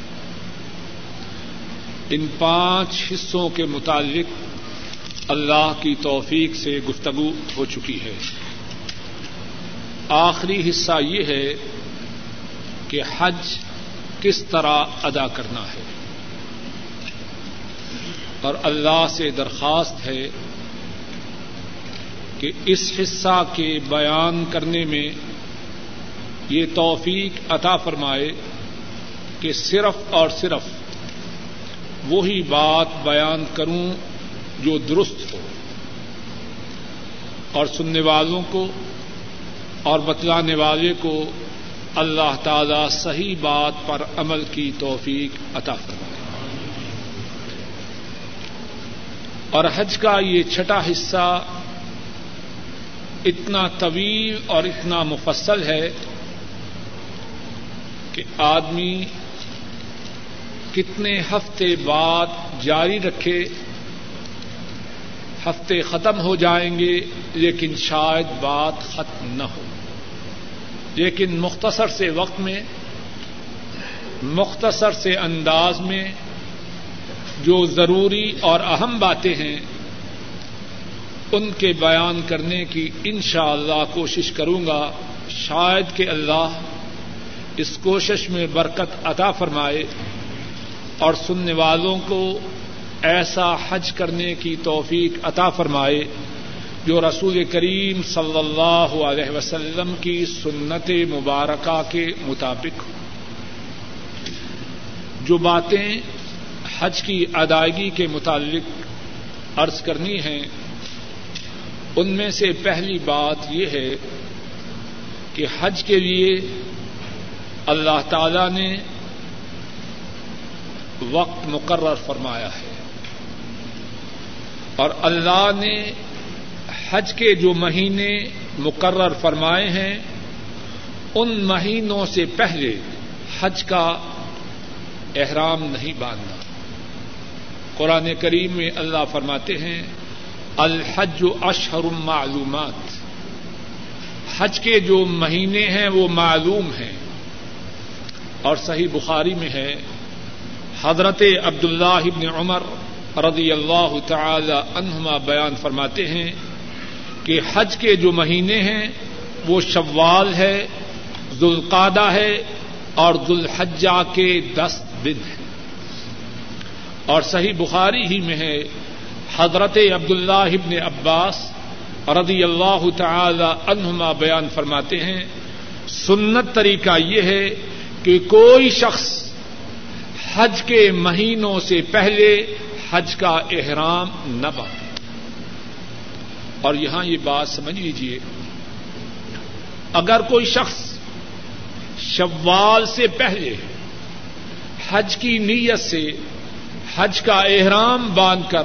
ان پانچ حصوں کے متعلق اللہ کی توفیق سے گفتگو ہو چکی ہے۔ آخری حصہ یہ ہے کہ حج کس طرح ادا کرنا ہے۔ اور اللہ سے درخواست ہے کہ اس حصہ کے بیان کرنے میں یہ توفیق عطا فرمائے کہ صرف اور صرف وہی بات بیان کروں جو درست ہو اور سننے والوں کو اور بتلانے والے کو اللہ تعالی صحیح بات پر عمل کی توفیق عطا فرمائے۔ اور حج کا یہ چھٹا حصہ اتنا طویل اور اتنا مفصل ہے کہ آدمی کتنے ہفتے بعد جاری رکھے، ہفتے ختم ہو جائیں گے، لیکن شاید بات ختم نہ ہو۔ لیکن مختصر سے وقت میں، مختصر سے انداز میں جو ضروری اور اہم باتیں ہیں، ان کے بیان کرنے کی انشاء اللہ کوشش کروں گا۔ شاید کہ اللہ اس کوشش میں برکت عطا فرمائے اور سننے والوں کو ایسا حج کرنے کی توفیق عطا فرمائے جو رسول کریم صلی اللہ علیہ وسلم کی سنت مبارکہ کے مطابق ہو۔ جو باتیں حج کی ادائیگی کے متعلق عرض کرنی ہے، ان میں سے پہلی بات یہ ہے کہ حج کے لیے اللہ تعالی نے وقت مقرر فرمایا ہے۔ اور اللہ نے حج کے جو مہینے مقرر فرمائے ہیں، ان مہینوں سے پہلے حج کا احرام نہیں باندھنا۔ قرآن کریم میں اللہ فرماتے ہیں، الحج اشہر معلومات۔ حج کے جو مہینے ہیں وہ معلوم ہیں۔ اور صحیح بخاری میں ہے، حضرت عبد اللہ عمر رضی اللہ تعالی عنہما بیان فرماتے ہیں کہ حج کے جو مہینے ہیں، وہ شوال ہے ذوالقادہ ہے اور ذوالحجہ کے دس دن ہیں۔ اور صحیح بخاری ہی میں ہے۔ حضرت عبد اللہ ابن عباس رضی اللہ تعالی عنہما بیان فرماتے ہیں، سنت طریقہ یہ ہے کہ کوئی شخص حج کے مہینوں سے پہلے حج کا احرام نہ باندھے۔ اور یہاں یہ بات سمجھ لیجیے اگر کوئی شخص شوال سے پہلے حج کی نیت سے حج کا احرام باندھ کر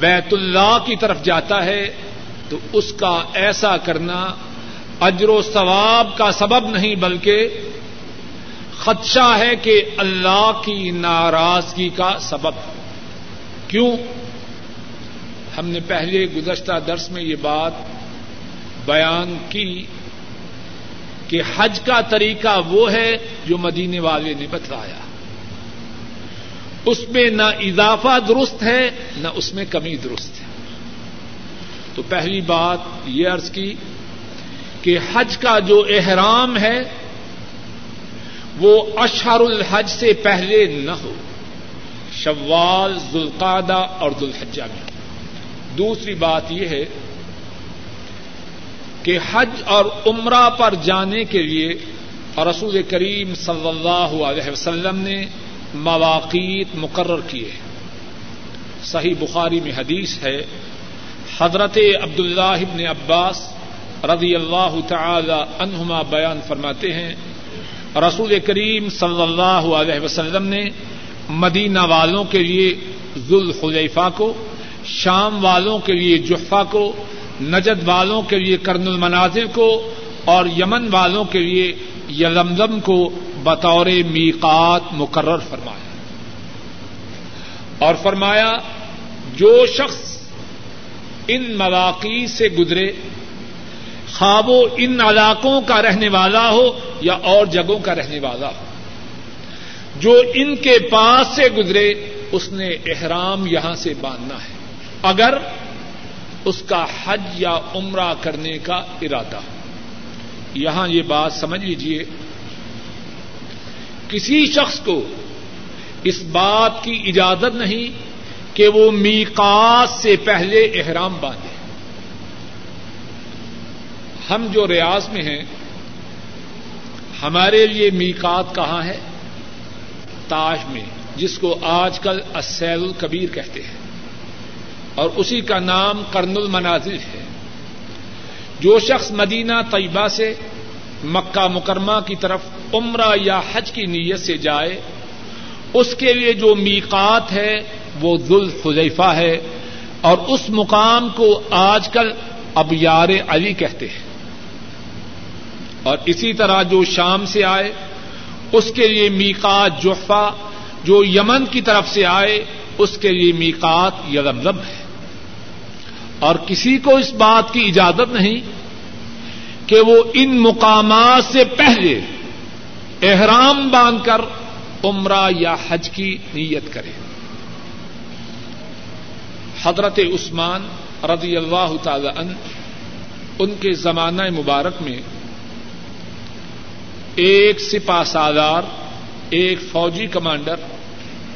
بیت اللہ کی طرف جاتا ہے، تو اس کا ایسا کرنا اجر و ثواب کا سبب نہیں، بلکہ خدشہ ہے کہ اللہ کی ناراضگی کا سبب۔ کیوں؟ ہم نے پہلے گزشتہ درس میں یہ بات بیان کی کہ حج کا طریقہ وہ ہے جو مدینے والے نے بتلایا۔ اس میں نہ اضافہ درست ہے، نہ اس میں کمی درست ہے۔ تو پہلی بات یہ عرض کی کہ حج کا جو احرام ہے، وہ اشہر الحج سے پہلے نہ ہو۔ شوال ذوالقادہ اور ذوالحجہ میں۔ دوسری بات یہ ہے کہ حج اور عمرہ پر جانے کے لیے رسول کریم صلی اللہ علیہ وسلم نے مواقع مقرر کیے صحیح بخاری میں حدیث ہے، حضرت عبد اللہ ابن عباس رضی اللہ تعالی عنہما بیان فرماتے ہیں، رسول کریم صلی اللہ علیہ وسلم نے مدینہ والوں کے لیے ذوالخلیفہ کو، شام والوں کے لیے جفا کو، نجد والوں کے لیے کرن المنازل کو اور یمن والوں کے لیے یلمزم کو بطور میقات مقرر فرمایا۔ اور فرمایا، جو شخص ان مواقع سے گزرے، خواب و ان علاقوں کا رہنے والا ہو یا اور جگہوں کا رہنے والا ہو، جو ان کے پاس سے گزرے، اس نے احرام یہاں سے باندھنا ہے۔ اگر اس کا حج یا عمرہ کرنے کا ارادہ ہو۔ یہاں یہ بات سمجھ لیجیے کسی شخص کو اس بات کی اجازت نہیں کہ وہ میقات سے پہلے احرام باندھے۔ ہم جو ریاض میں ہیں، ہمارے لیے میقات کہاں ہے؟ تاج میں، جس کو آج کل اسیل الکبیر کہتے ہیں۔ اور اسی کا نام کرن المنازل ہے۔ جو شخص مدینہ طیبہ سے مکہ مکرمہ کی طرف عمرہ یا حج کی نیت سے جائے، اس کے لیے جو میقات ہے وہ ذل ہے اور اس مقام کو آج کل اب یار علی کہتے ہیں۔ اور اسی طرح جو شام سے آئے، اس کے لیے میقات جحفہ، جو یمن کی طرف سے آئے، اس کے لیے میقات یلملم ہے۔ اور کسی کو اس بات کی اجازت نہیں کہ وہ ان مقامات سے پہلے احرام باندھ کر عمرہ یا حج کی نیت کرے۔ حضرت عثمان رضی اللہ تعالی عنہ ان کے زمانہ مبارک میں ایک سپا سالار، ایک فوجی کمانڈر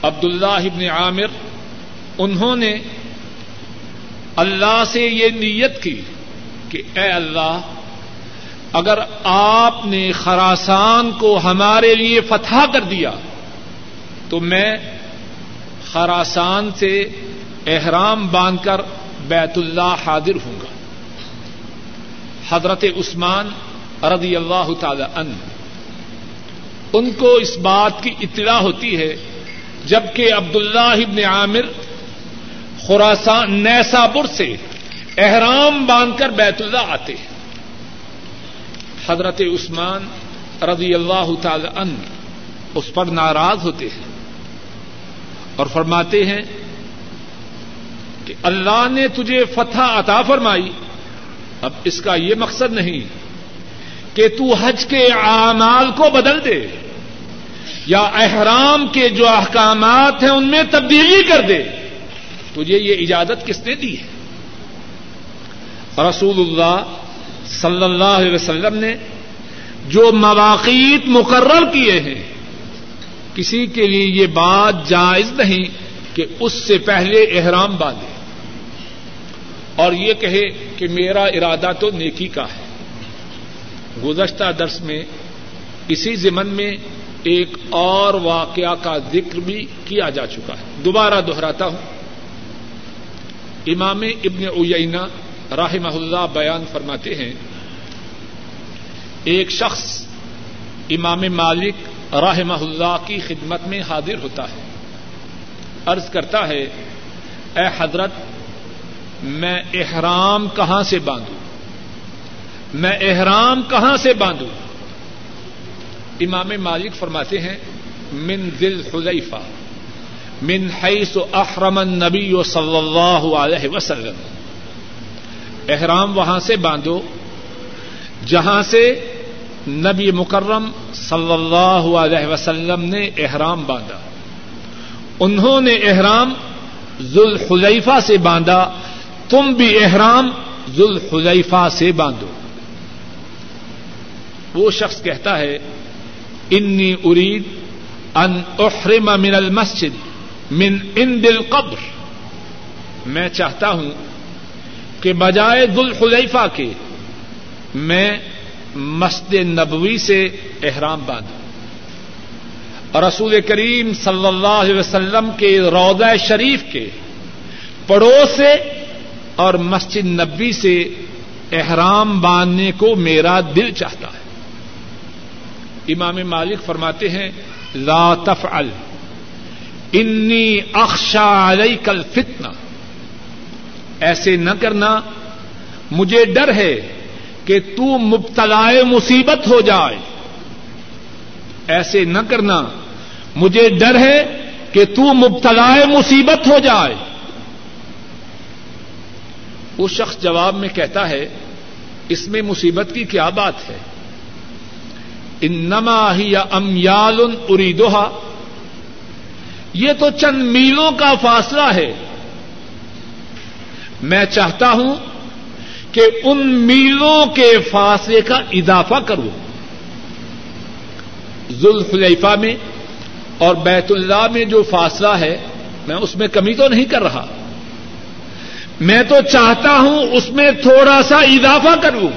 عبداللہ ابن عامر، انہوں نے اللہ سے یہ نیت کی کہ اے اللہ اگر آپ نے خراسان کو ہمارے لیے فتح کر دیا، تو میں خراسان سے احرام باندھ کر بیت اللہ حاضر ہوں گا۔ حضرت عثمان رضی اللہ تعالی ان ان کو اس بات کی اطلاع ہوتی ہے، جبکہ عبداللہ ابن عامر خوراسان نیساپور سے احرام باندھ کر بیت اللہ آتے ہیں۔ حضرت عثمان رضی اللہ تعالی ان اس پر ناراض ہوتے ہیں اور فرماتے ہیں کہ اللہ نے تجھے فتح عطا فرمائی۔ اب اس کا یہ مقصد نہیں کہ تو حج کے اعمال کو بدل دے یا احرام کے جو احکامات ہیں ان میں تبدیلی کر دے۔ تجھے یہ اجازت کس نے دی ہے؟ رسول اللہ صلی اللہ علیہ وسلم نے جو مواقع مقرر کیے ہیں، کسی کے لیے یہ بات جائز نہیں کہ اس سے پہلے احرام باندھے۔ اور یہ کہے کہ میرا ارادہ تو نیکی کا ہے۔ گزشتہ درس میں اسی ضمن میں ایک اور واقعہ کا ذکر بھی کیا جا چکا ہے۔ دوبارہ دوہراتا ہوں۔ امام ابن اوینا راہ اللہ بیان فرماتے ہیں، ایک شخص امام مالک راہ اللہ کی خدمت میں حاضر ہوتا ہے۔ عرض کرتا ہے، اے حضرت، میں احرام کہاں سے باندھوں؟ میں احرام کہاں سے باندھوں؟ امام مالک فرماتے ہیں، من ذل حلیفہ، من حیث احرم النبی صلی اللہ علیہ وسلم۔ احرام وہاں سے باندھو، جہاں سے نبی مکرم صلی اللہ علیہ وسلم نے احرام باندھا۔ انہوں نے احرام ذوالحلیفہ سے باندھا، تم بھی احرام ذوالحلیفہ سے باندھو۔ وہ شخص کہتا ہے، انی ارید ان احرم من المسجد من ان دل قبر میں چاہتا ہوں کہ بجائے دل خلیفہ کے میں مسجد نبوی سے احرام باندھوں اور رسول کریم صلی اللہ علیہ وسلم کے روضہ شریف کے پڑوس سے اور مسجد نبی سے احرام باندھنے کو میرا دل چاہتا ہے۔ امام مالک فرماتے ہیں، لا تفعل، انی اخشا علیک الفتنہ۔ ایسے نہ کرنا۔ مجھے ڈر ہے کہ تو مبتلا مصیبت ہو جائے۔ ایسے نہ کرنا۔ مجھے ڈر ہے کہ تو مبتلا مصیبت ہو جائے۔ وہ شخص جواب میں کہتا ہے، اس میں مصیبت کی کیا بات ہے؟ انما ہی یا امیال اریدوہا یہ تو چند میلوں کا فاصلہ ہے۔ میں چاہتا ہوں کہ ان میلوں کے فاصلے کا اضافہ کروں۔ ذوالفلیفہ میں اور بیت اللہ میں جو فاصلہ ہے، میں اس میں کمی تو نہیں کر رہا۔ میں تو چاہتا ہوں اس میں تھوڑا سا اضافہ کروں۔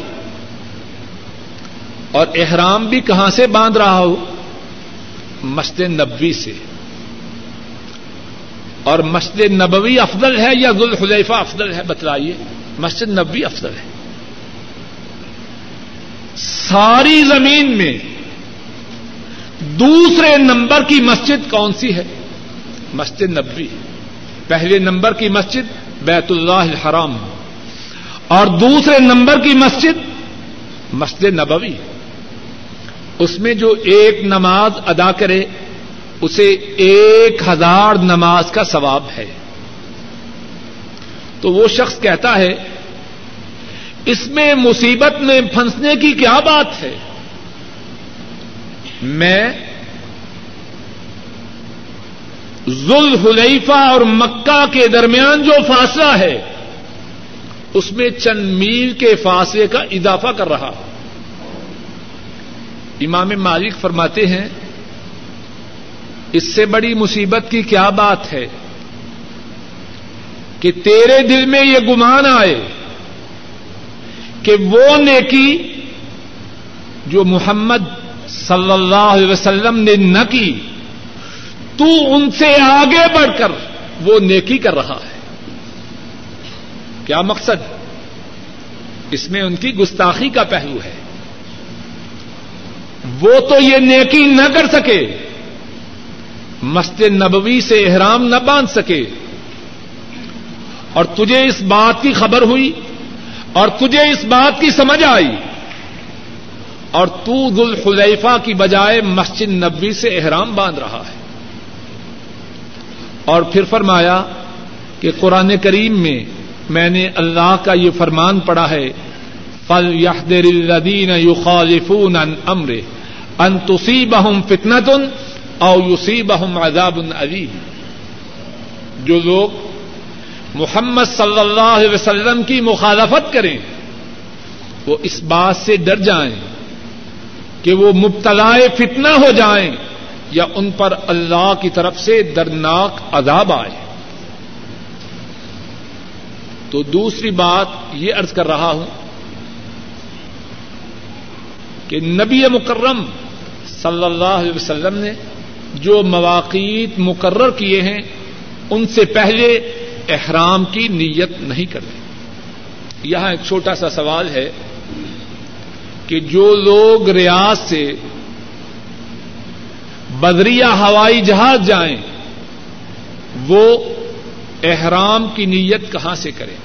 اور احرام بھی کہاں سے باندھ رہا ہوں مسجد نبوی سے۔ اور مسجد نبوی افضل ہے یا گل حلیفہ افضل ہے بتلائیے؟ مسجد نبوی افضل ہے۔ ساری زمین میں دوسرے نمبر کی مسجد کون سی ہے؟ مسجد نبوی۔ پہلے نمبر کی مسجد بیت اللہ الحرام اور دوسرے نمبر کی مسجد مسجد نبوی۔ اس میں جو ایک نماز ادا کرے اسے ایک ہزار نماز کا ثواب ہے۔ تو وہ شخص کہتا ہے، اس میں مصیبت میں پھنسنے کی کیا بات ہے؟ میں ذل حلیفہ اور مکہ کے درمیان جو فاصلہ ہے، اس میں چند میل کے فاصلے کا اضافہ کر رہا ہوں۔ امام مالک فرماتے ہیں اس سے بڑی مصیبت کی کیا بات ہے کہ تیرے دل میں یہ گمان آئے کہ وہ نیکی جو محمد صلی اللہ علیہ وسلم نے نہ کی، تو ان سے آگے بڑھ کر وہ نیکی کر رہا ہے۔ کیا مقصد؟ اس میں ان کی گستاخی کا پہلو ہے۔ وہ تو یہ نیکی نہ کر سکے مسجد نبوی سے احرام نہ باندھ سکے۔ اور تجھے اس بات کی خبر ہوئی اور تجھے اس بات کی سمجھ آئی۔ اور تو ذل کی بجائے مسجد نبوی سے احرام باندھ رہا ہے۔ اور پھر فرمایا کہ قرآن کریم میں میں نے اللہ کا یہ فرمان پڑا ہے فل یحدر الدین یو خالفون امر ان تصیبہم فتنتن او یصیبہم عذاب علیم جو لوگ محمد صلی اللہ علیہ وسلم کی مخالفت کریں، وہ اس بات سے ڈر جائیں کہ وہ مبتلا فتنہ ہو جائیں یا ان پر اللہ کی طرف سے دردناک عذاب آئے۔ تو دوسری بات یہ ارض کر رہا ہوں کہ نبی مکرم صلی اللہ علیہ وسلم نے جو مواقع مقرر کیے ہیں، ان سے پہلے احرام کی نیت نہیں کرتے۔ یہاں ایک چھوٹا سا سوال ہے کہ جو لوگ ریاض سے بدریا ہوائی جہاز جائیں، وہ احرام کی نیت کہاں سے کریں؟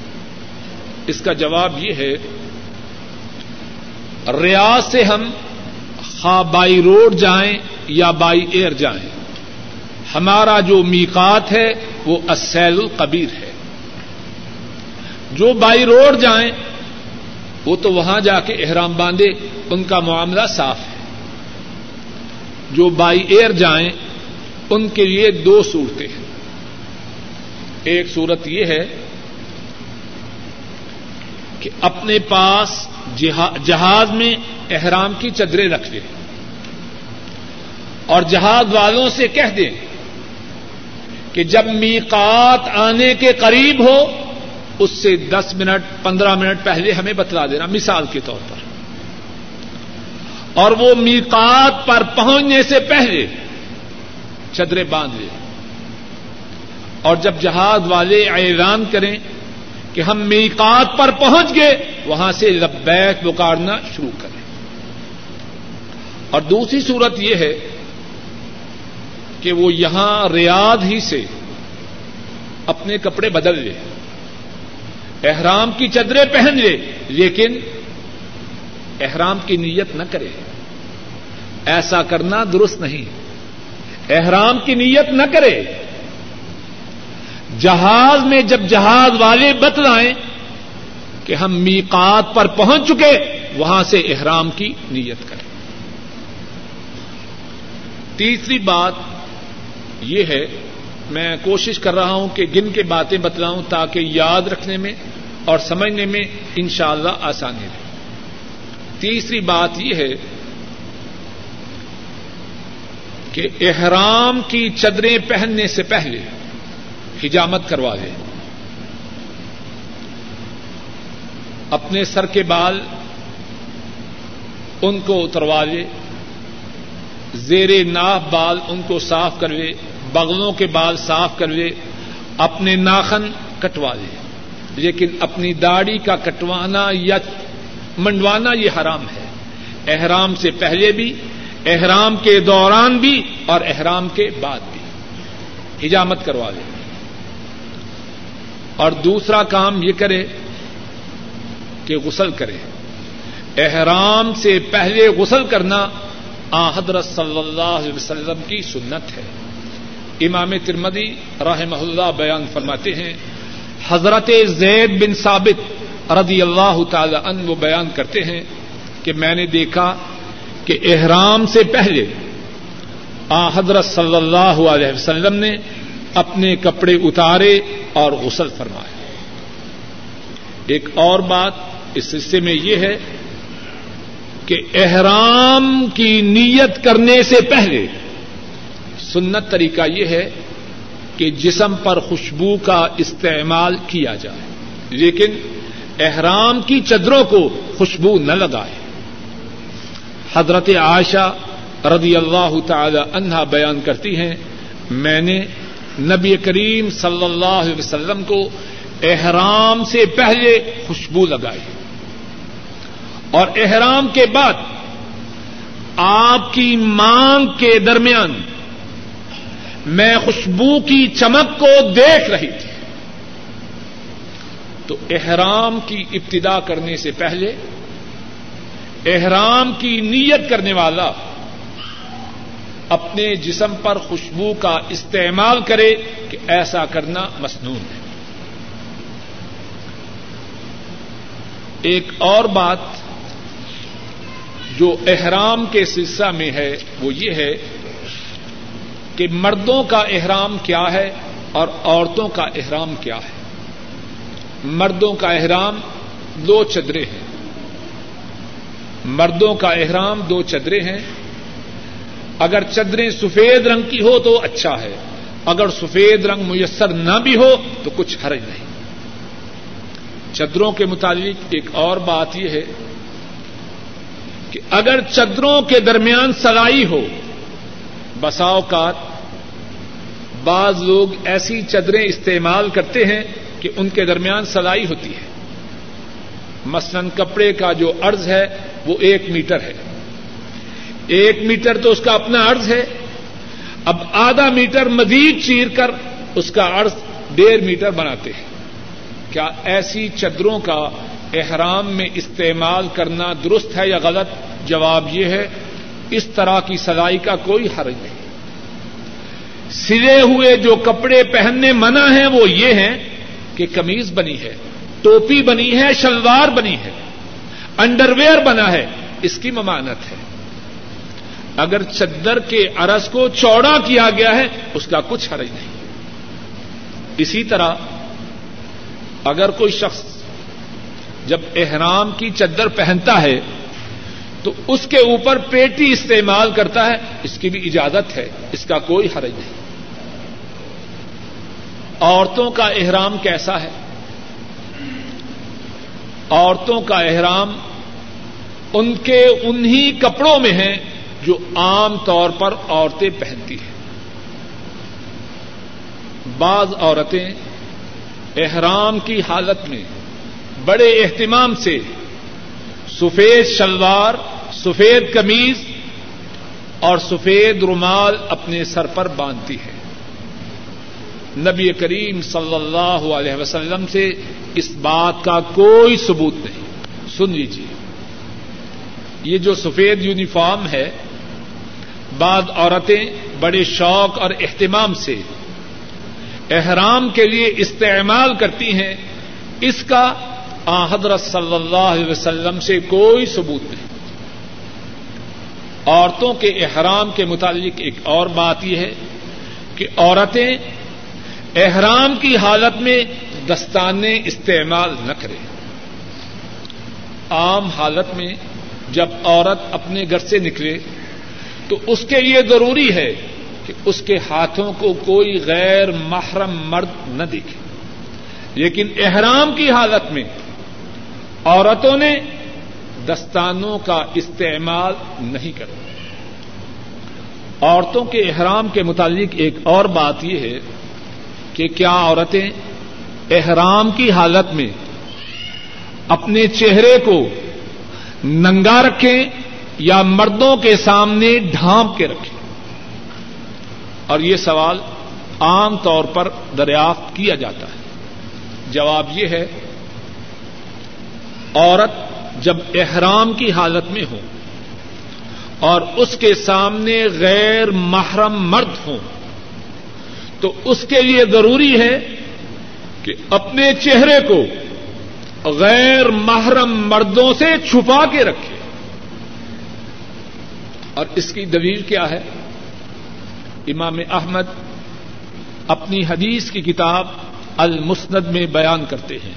اس کا جواب یہ ہے، ریاض سے ہم خواہ بائی روڈ جائیں یا بائی ایئر جائیں۔ ہمارا جو میقات ہے وہ اسیل القبیر ہے۔ جو بائی روڈ جائیں، وہ تو وہاں جا کے احرام باندھے، ان کا معاملہ صاف ہے۔ جو بائی ایئر جائیں، ان کے لیے دو صورتیں ہیں۔ ایک صورت یہ ہے کہ اپنے پاس جہاز میں احرام کی چدریں رکھ لیں اور جہاز والوں سے کہہ دیں کہ جب میقات آنے کے قریب ہو، اس سے دس منٹ، پندرہ منٹ پہلے ہمیں بتلا دینا، مثال کے طور پر۔ اور وہ میقات پر پہنچنے سے پہلے چدرے باندھ لیں اور جب جہاز والے اعلان کریں کہ ہم میقات پر پہنچ گئے، وہاں سے لبیک پکارنا شروع کریں۔ اور دوسری صورت یہ ہے کہ وہ یہاں ریاض ہی سے اپنے کپڑے بدل لیں احرام کی چدریں پہن لے، لیکن احرام کی نیت نہ کرے۔ ایسا کرنا درست نہیں۔ احرام کی نیت نہ کرے جہاز میں جب جہاز والے بتلائیں کہ ہم میقات پر پہنچ چکے، وہاں سے احرام کی نیت کریں۔ تیسری بات یہ ہے، میں کوشش کر رہا ہوں کہ گن کے باتیں بتلاؤں تاکہ یاد رکھنے میں اور سمجھنے میں انشاءاللہ اللہ آسانی رہے۔ تیسری بات یہ ہے کہ احرام کی چدریں پہننے سے پہلے حجامت کروا لے اپنے سر کے بال ان کو اتروا لے زیر ناف بال ان کو صاف کر لے بغلوں کے بال صاف کر لے اپنے ناخن کٹوا لے لیکن اپنی داڑھی کا کٹوانا یا منڈوانا یہ حرام ہے۔ احرام سے پہلے بھی، احرام کے دوران بھی اور احرام کے بعد بھی۔ حجامت کروا لے اور دوسرا کام یہ کرے کہ غسل کرے۔ احرام سے پہلے غسل کرنا آ حضرت صلی اللہ علیہ وسلم کی سنت ہے۔ امام ترمدی رحمہ اللہ بیان فرماتے ہیں، حضرت زید بن ثابت رضی اللہ تعالی ان وہ بیان کرتے ہیں کہ میں نے دیکھا کہ احرام سے پہلے آ حضرت صلی اللہ علیہ وسلم نے اپنے کپڑے اتارے اور غسل فرمائے۔ ایک اور بات اس حصے میں یہ ہے کہ احرام کی نیت کرنے سے پہلے سنت طریقہ یہ ہے کہ جسم پر خوشبو کا استعمال کیا جائے، لیکن احرام کی چدروں کو خوشبو نہ لگائے۔ حضرت عائشہ رضی اللہ تعالی عنہا بیان کرتی ہیں، میں نے نبی کریم صلی اللہ علیہ وسلم کو احرام سے پہلے خوشبو لگائی۔ اور احرام کے بعد آپ کی مانگ کے درمیان میں خوشبو کی چمک کو دیکھ رہی تھی۔ تو احرام کی ابتدا کرنے سے پہلے، احرام کی نیت کرنے والا اپنے جسم پر خوشبو کا استعمال کرے کہ ایسا کرنا مصنون ہے۔ ایک اور بات جو احرام کے سلسلہ میں ہے وہ یہ ہے کہ مردوں کا احرام کیا ہے اور عورتوں کا احرام کیا ہے۔ مردوں کا احرام دو چدرے ہیں۔ مردوں کا احرام دو چدرے ہیں۔ اگر چدریں سفید رنگ کی ہو تو اچھا ہے، اگر سفید رنگ میسر نہ بھی ہو تو کچھ حرج نہیں۔ چدروں کے متعلق ایک اور بات یہ ہے کہ اگر چدروں کے درمیان سلائی ہو بسا اوقات بعض لوگ ایسی چدریں استعمال کرتے ہیں کہ ان کے درمیان سلائی ہوتی ہے۔ مثلاً کپڑے کا جو ارض ہے وہ ایک میٹر ہے۔ ایک میٹر تو اس کا اپنا ارض ہے اب آدھا میٹر مزید چیر کر اس کا ارض ڈیڑھ میٹر بناتے ہیں۔ کیا ایسی چدروں کا احرام میں استعمال کرنا درست ہے یا غلط؟ جواب یہ ہے، اس طرح کی سلائی کا کوئی حرج نہیں۔ سلے ہوئے جو کپڑے پہننے منع ہیں وہ یہ ہیں کہ کمیز بنی ہے، ٹوپی بنی ہے، شلوار بنی ہے انڈر ویئر بنا ہے، اس کی ممانت ہے۔ اگر چدر کے ارس کو چوڑا کیا گیا ہے، اس کا کچھ حرج نہیں۔ اسی طرح، اگر کوئی شخص جب احرام کی چدر پہنتا ہے، تو اس کے اوپر پیٹی استعمال کرتا ہے، اس کی بھی اجازت ہے، اس کا کوئی حرج نہیں۔ عورتوں کا احرام کیسا ہے؟ عورتوں کا احرام ان کے انہی کپڑوں میں ہے جو عام طور پر عورتیں پہنتی ہیں۔ بعض عورتیں احرام کی حالت میں بڑے اہتمام سے سفید شلوار، سفید قمیض اور سفید رومال اپنے سر پر باندھتی ہے نبی کریم صلی اللہ علیہ وسلم سے اس بات کا کوئی ثبوت نہیں۔ سن لیجیے یہ جو سفید یونیفارم ہے بعض عورتیں بڑے شوق اور اہتمام سے احرام کے لیے استعمال کرتی ہیں، اس کا حضرت صلی اللہ علیہ وسلم سے کوئی ثبوت نہیں۔ عورتوں کے احرام کے متعلق ایک اور بات یہ ہے کہ عورتیں احرام کی حالت میں دستانے استعمال نہ کریں۔ عام حالت میں جب عورت اپنے گھر سے نکلے تو اس کے لیے ضروری ہے کہ اس کے ہاتھوں کو کوئی غیر محرم مرد نہ دیکھے۔ لیکن احرام کی حالت میں عورتوں نے دستانوں کا استعمال نہیں کرنا عورتوں کے احرام کے متعلق ایک اور بات یہ ہے کہ کیا عورتیں احرام کی حالت میں اپنے چہرے کو ننگا رکھیں یا مردوں کے سامنے ڈھانپ کے رکھیں اور یہ سوال عام طور پر دریافت کیا جاتا ہے۔ جواب یہ ہے، عورت جب احرام کی حالت میں ہو اور اس کے سامنے غیر محرم مرد ہوں، تو اس کے لیے ضروری ہے کہ اپنے چہرے کو غیر محرم مردوں سے چھپا کے رکھے۔ اور اس کی دلیل کیا ہے؟ امام احمد اپنی حدیث کی کتاب المسند میں بیان کرتے ہیں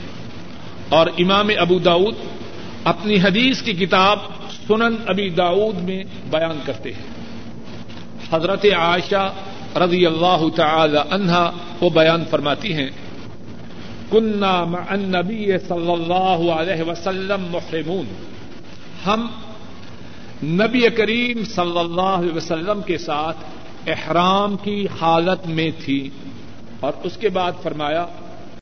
اور امام ابو داود اپنی حدیث کی کتاب سنن ابی داود میں بیان کرتے ہیں۔ حضرت عائشہ رضی اللہ تعالی عنہا وہ بیان فرماتی ہیں کنہ النبی صلی اللہ علیہ وسلم محرمون، ہم نبی کریم صلی اللہ علیہ وسلم کے ساتھ احرام کی حالت میں تھی اور اس کے بعد فرمایا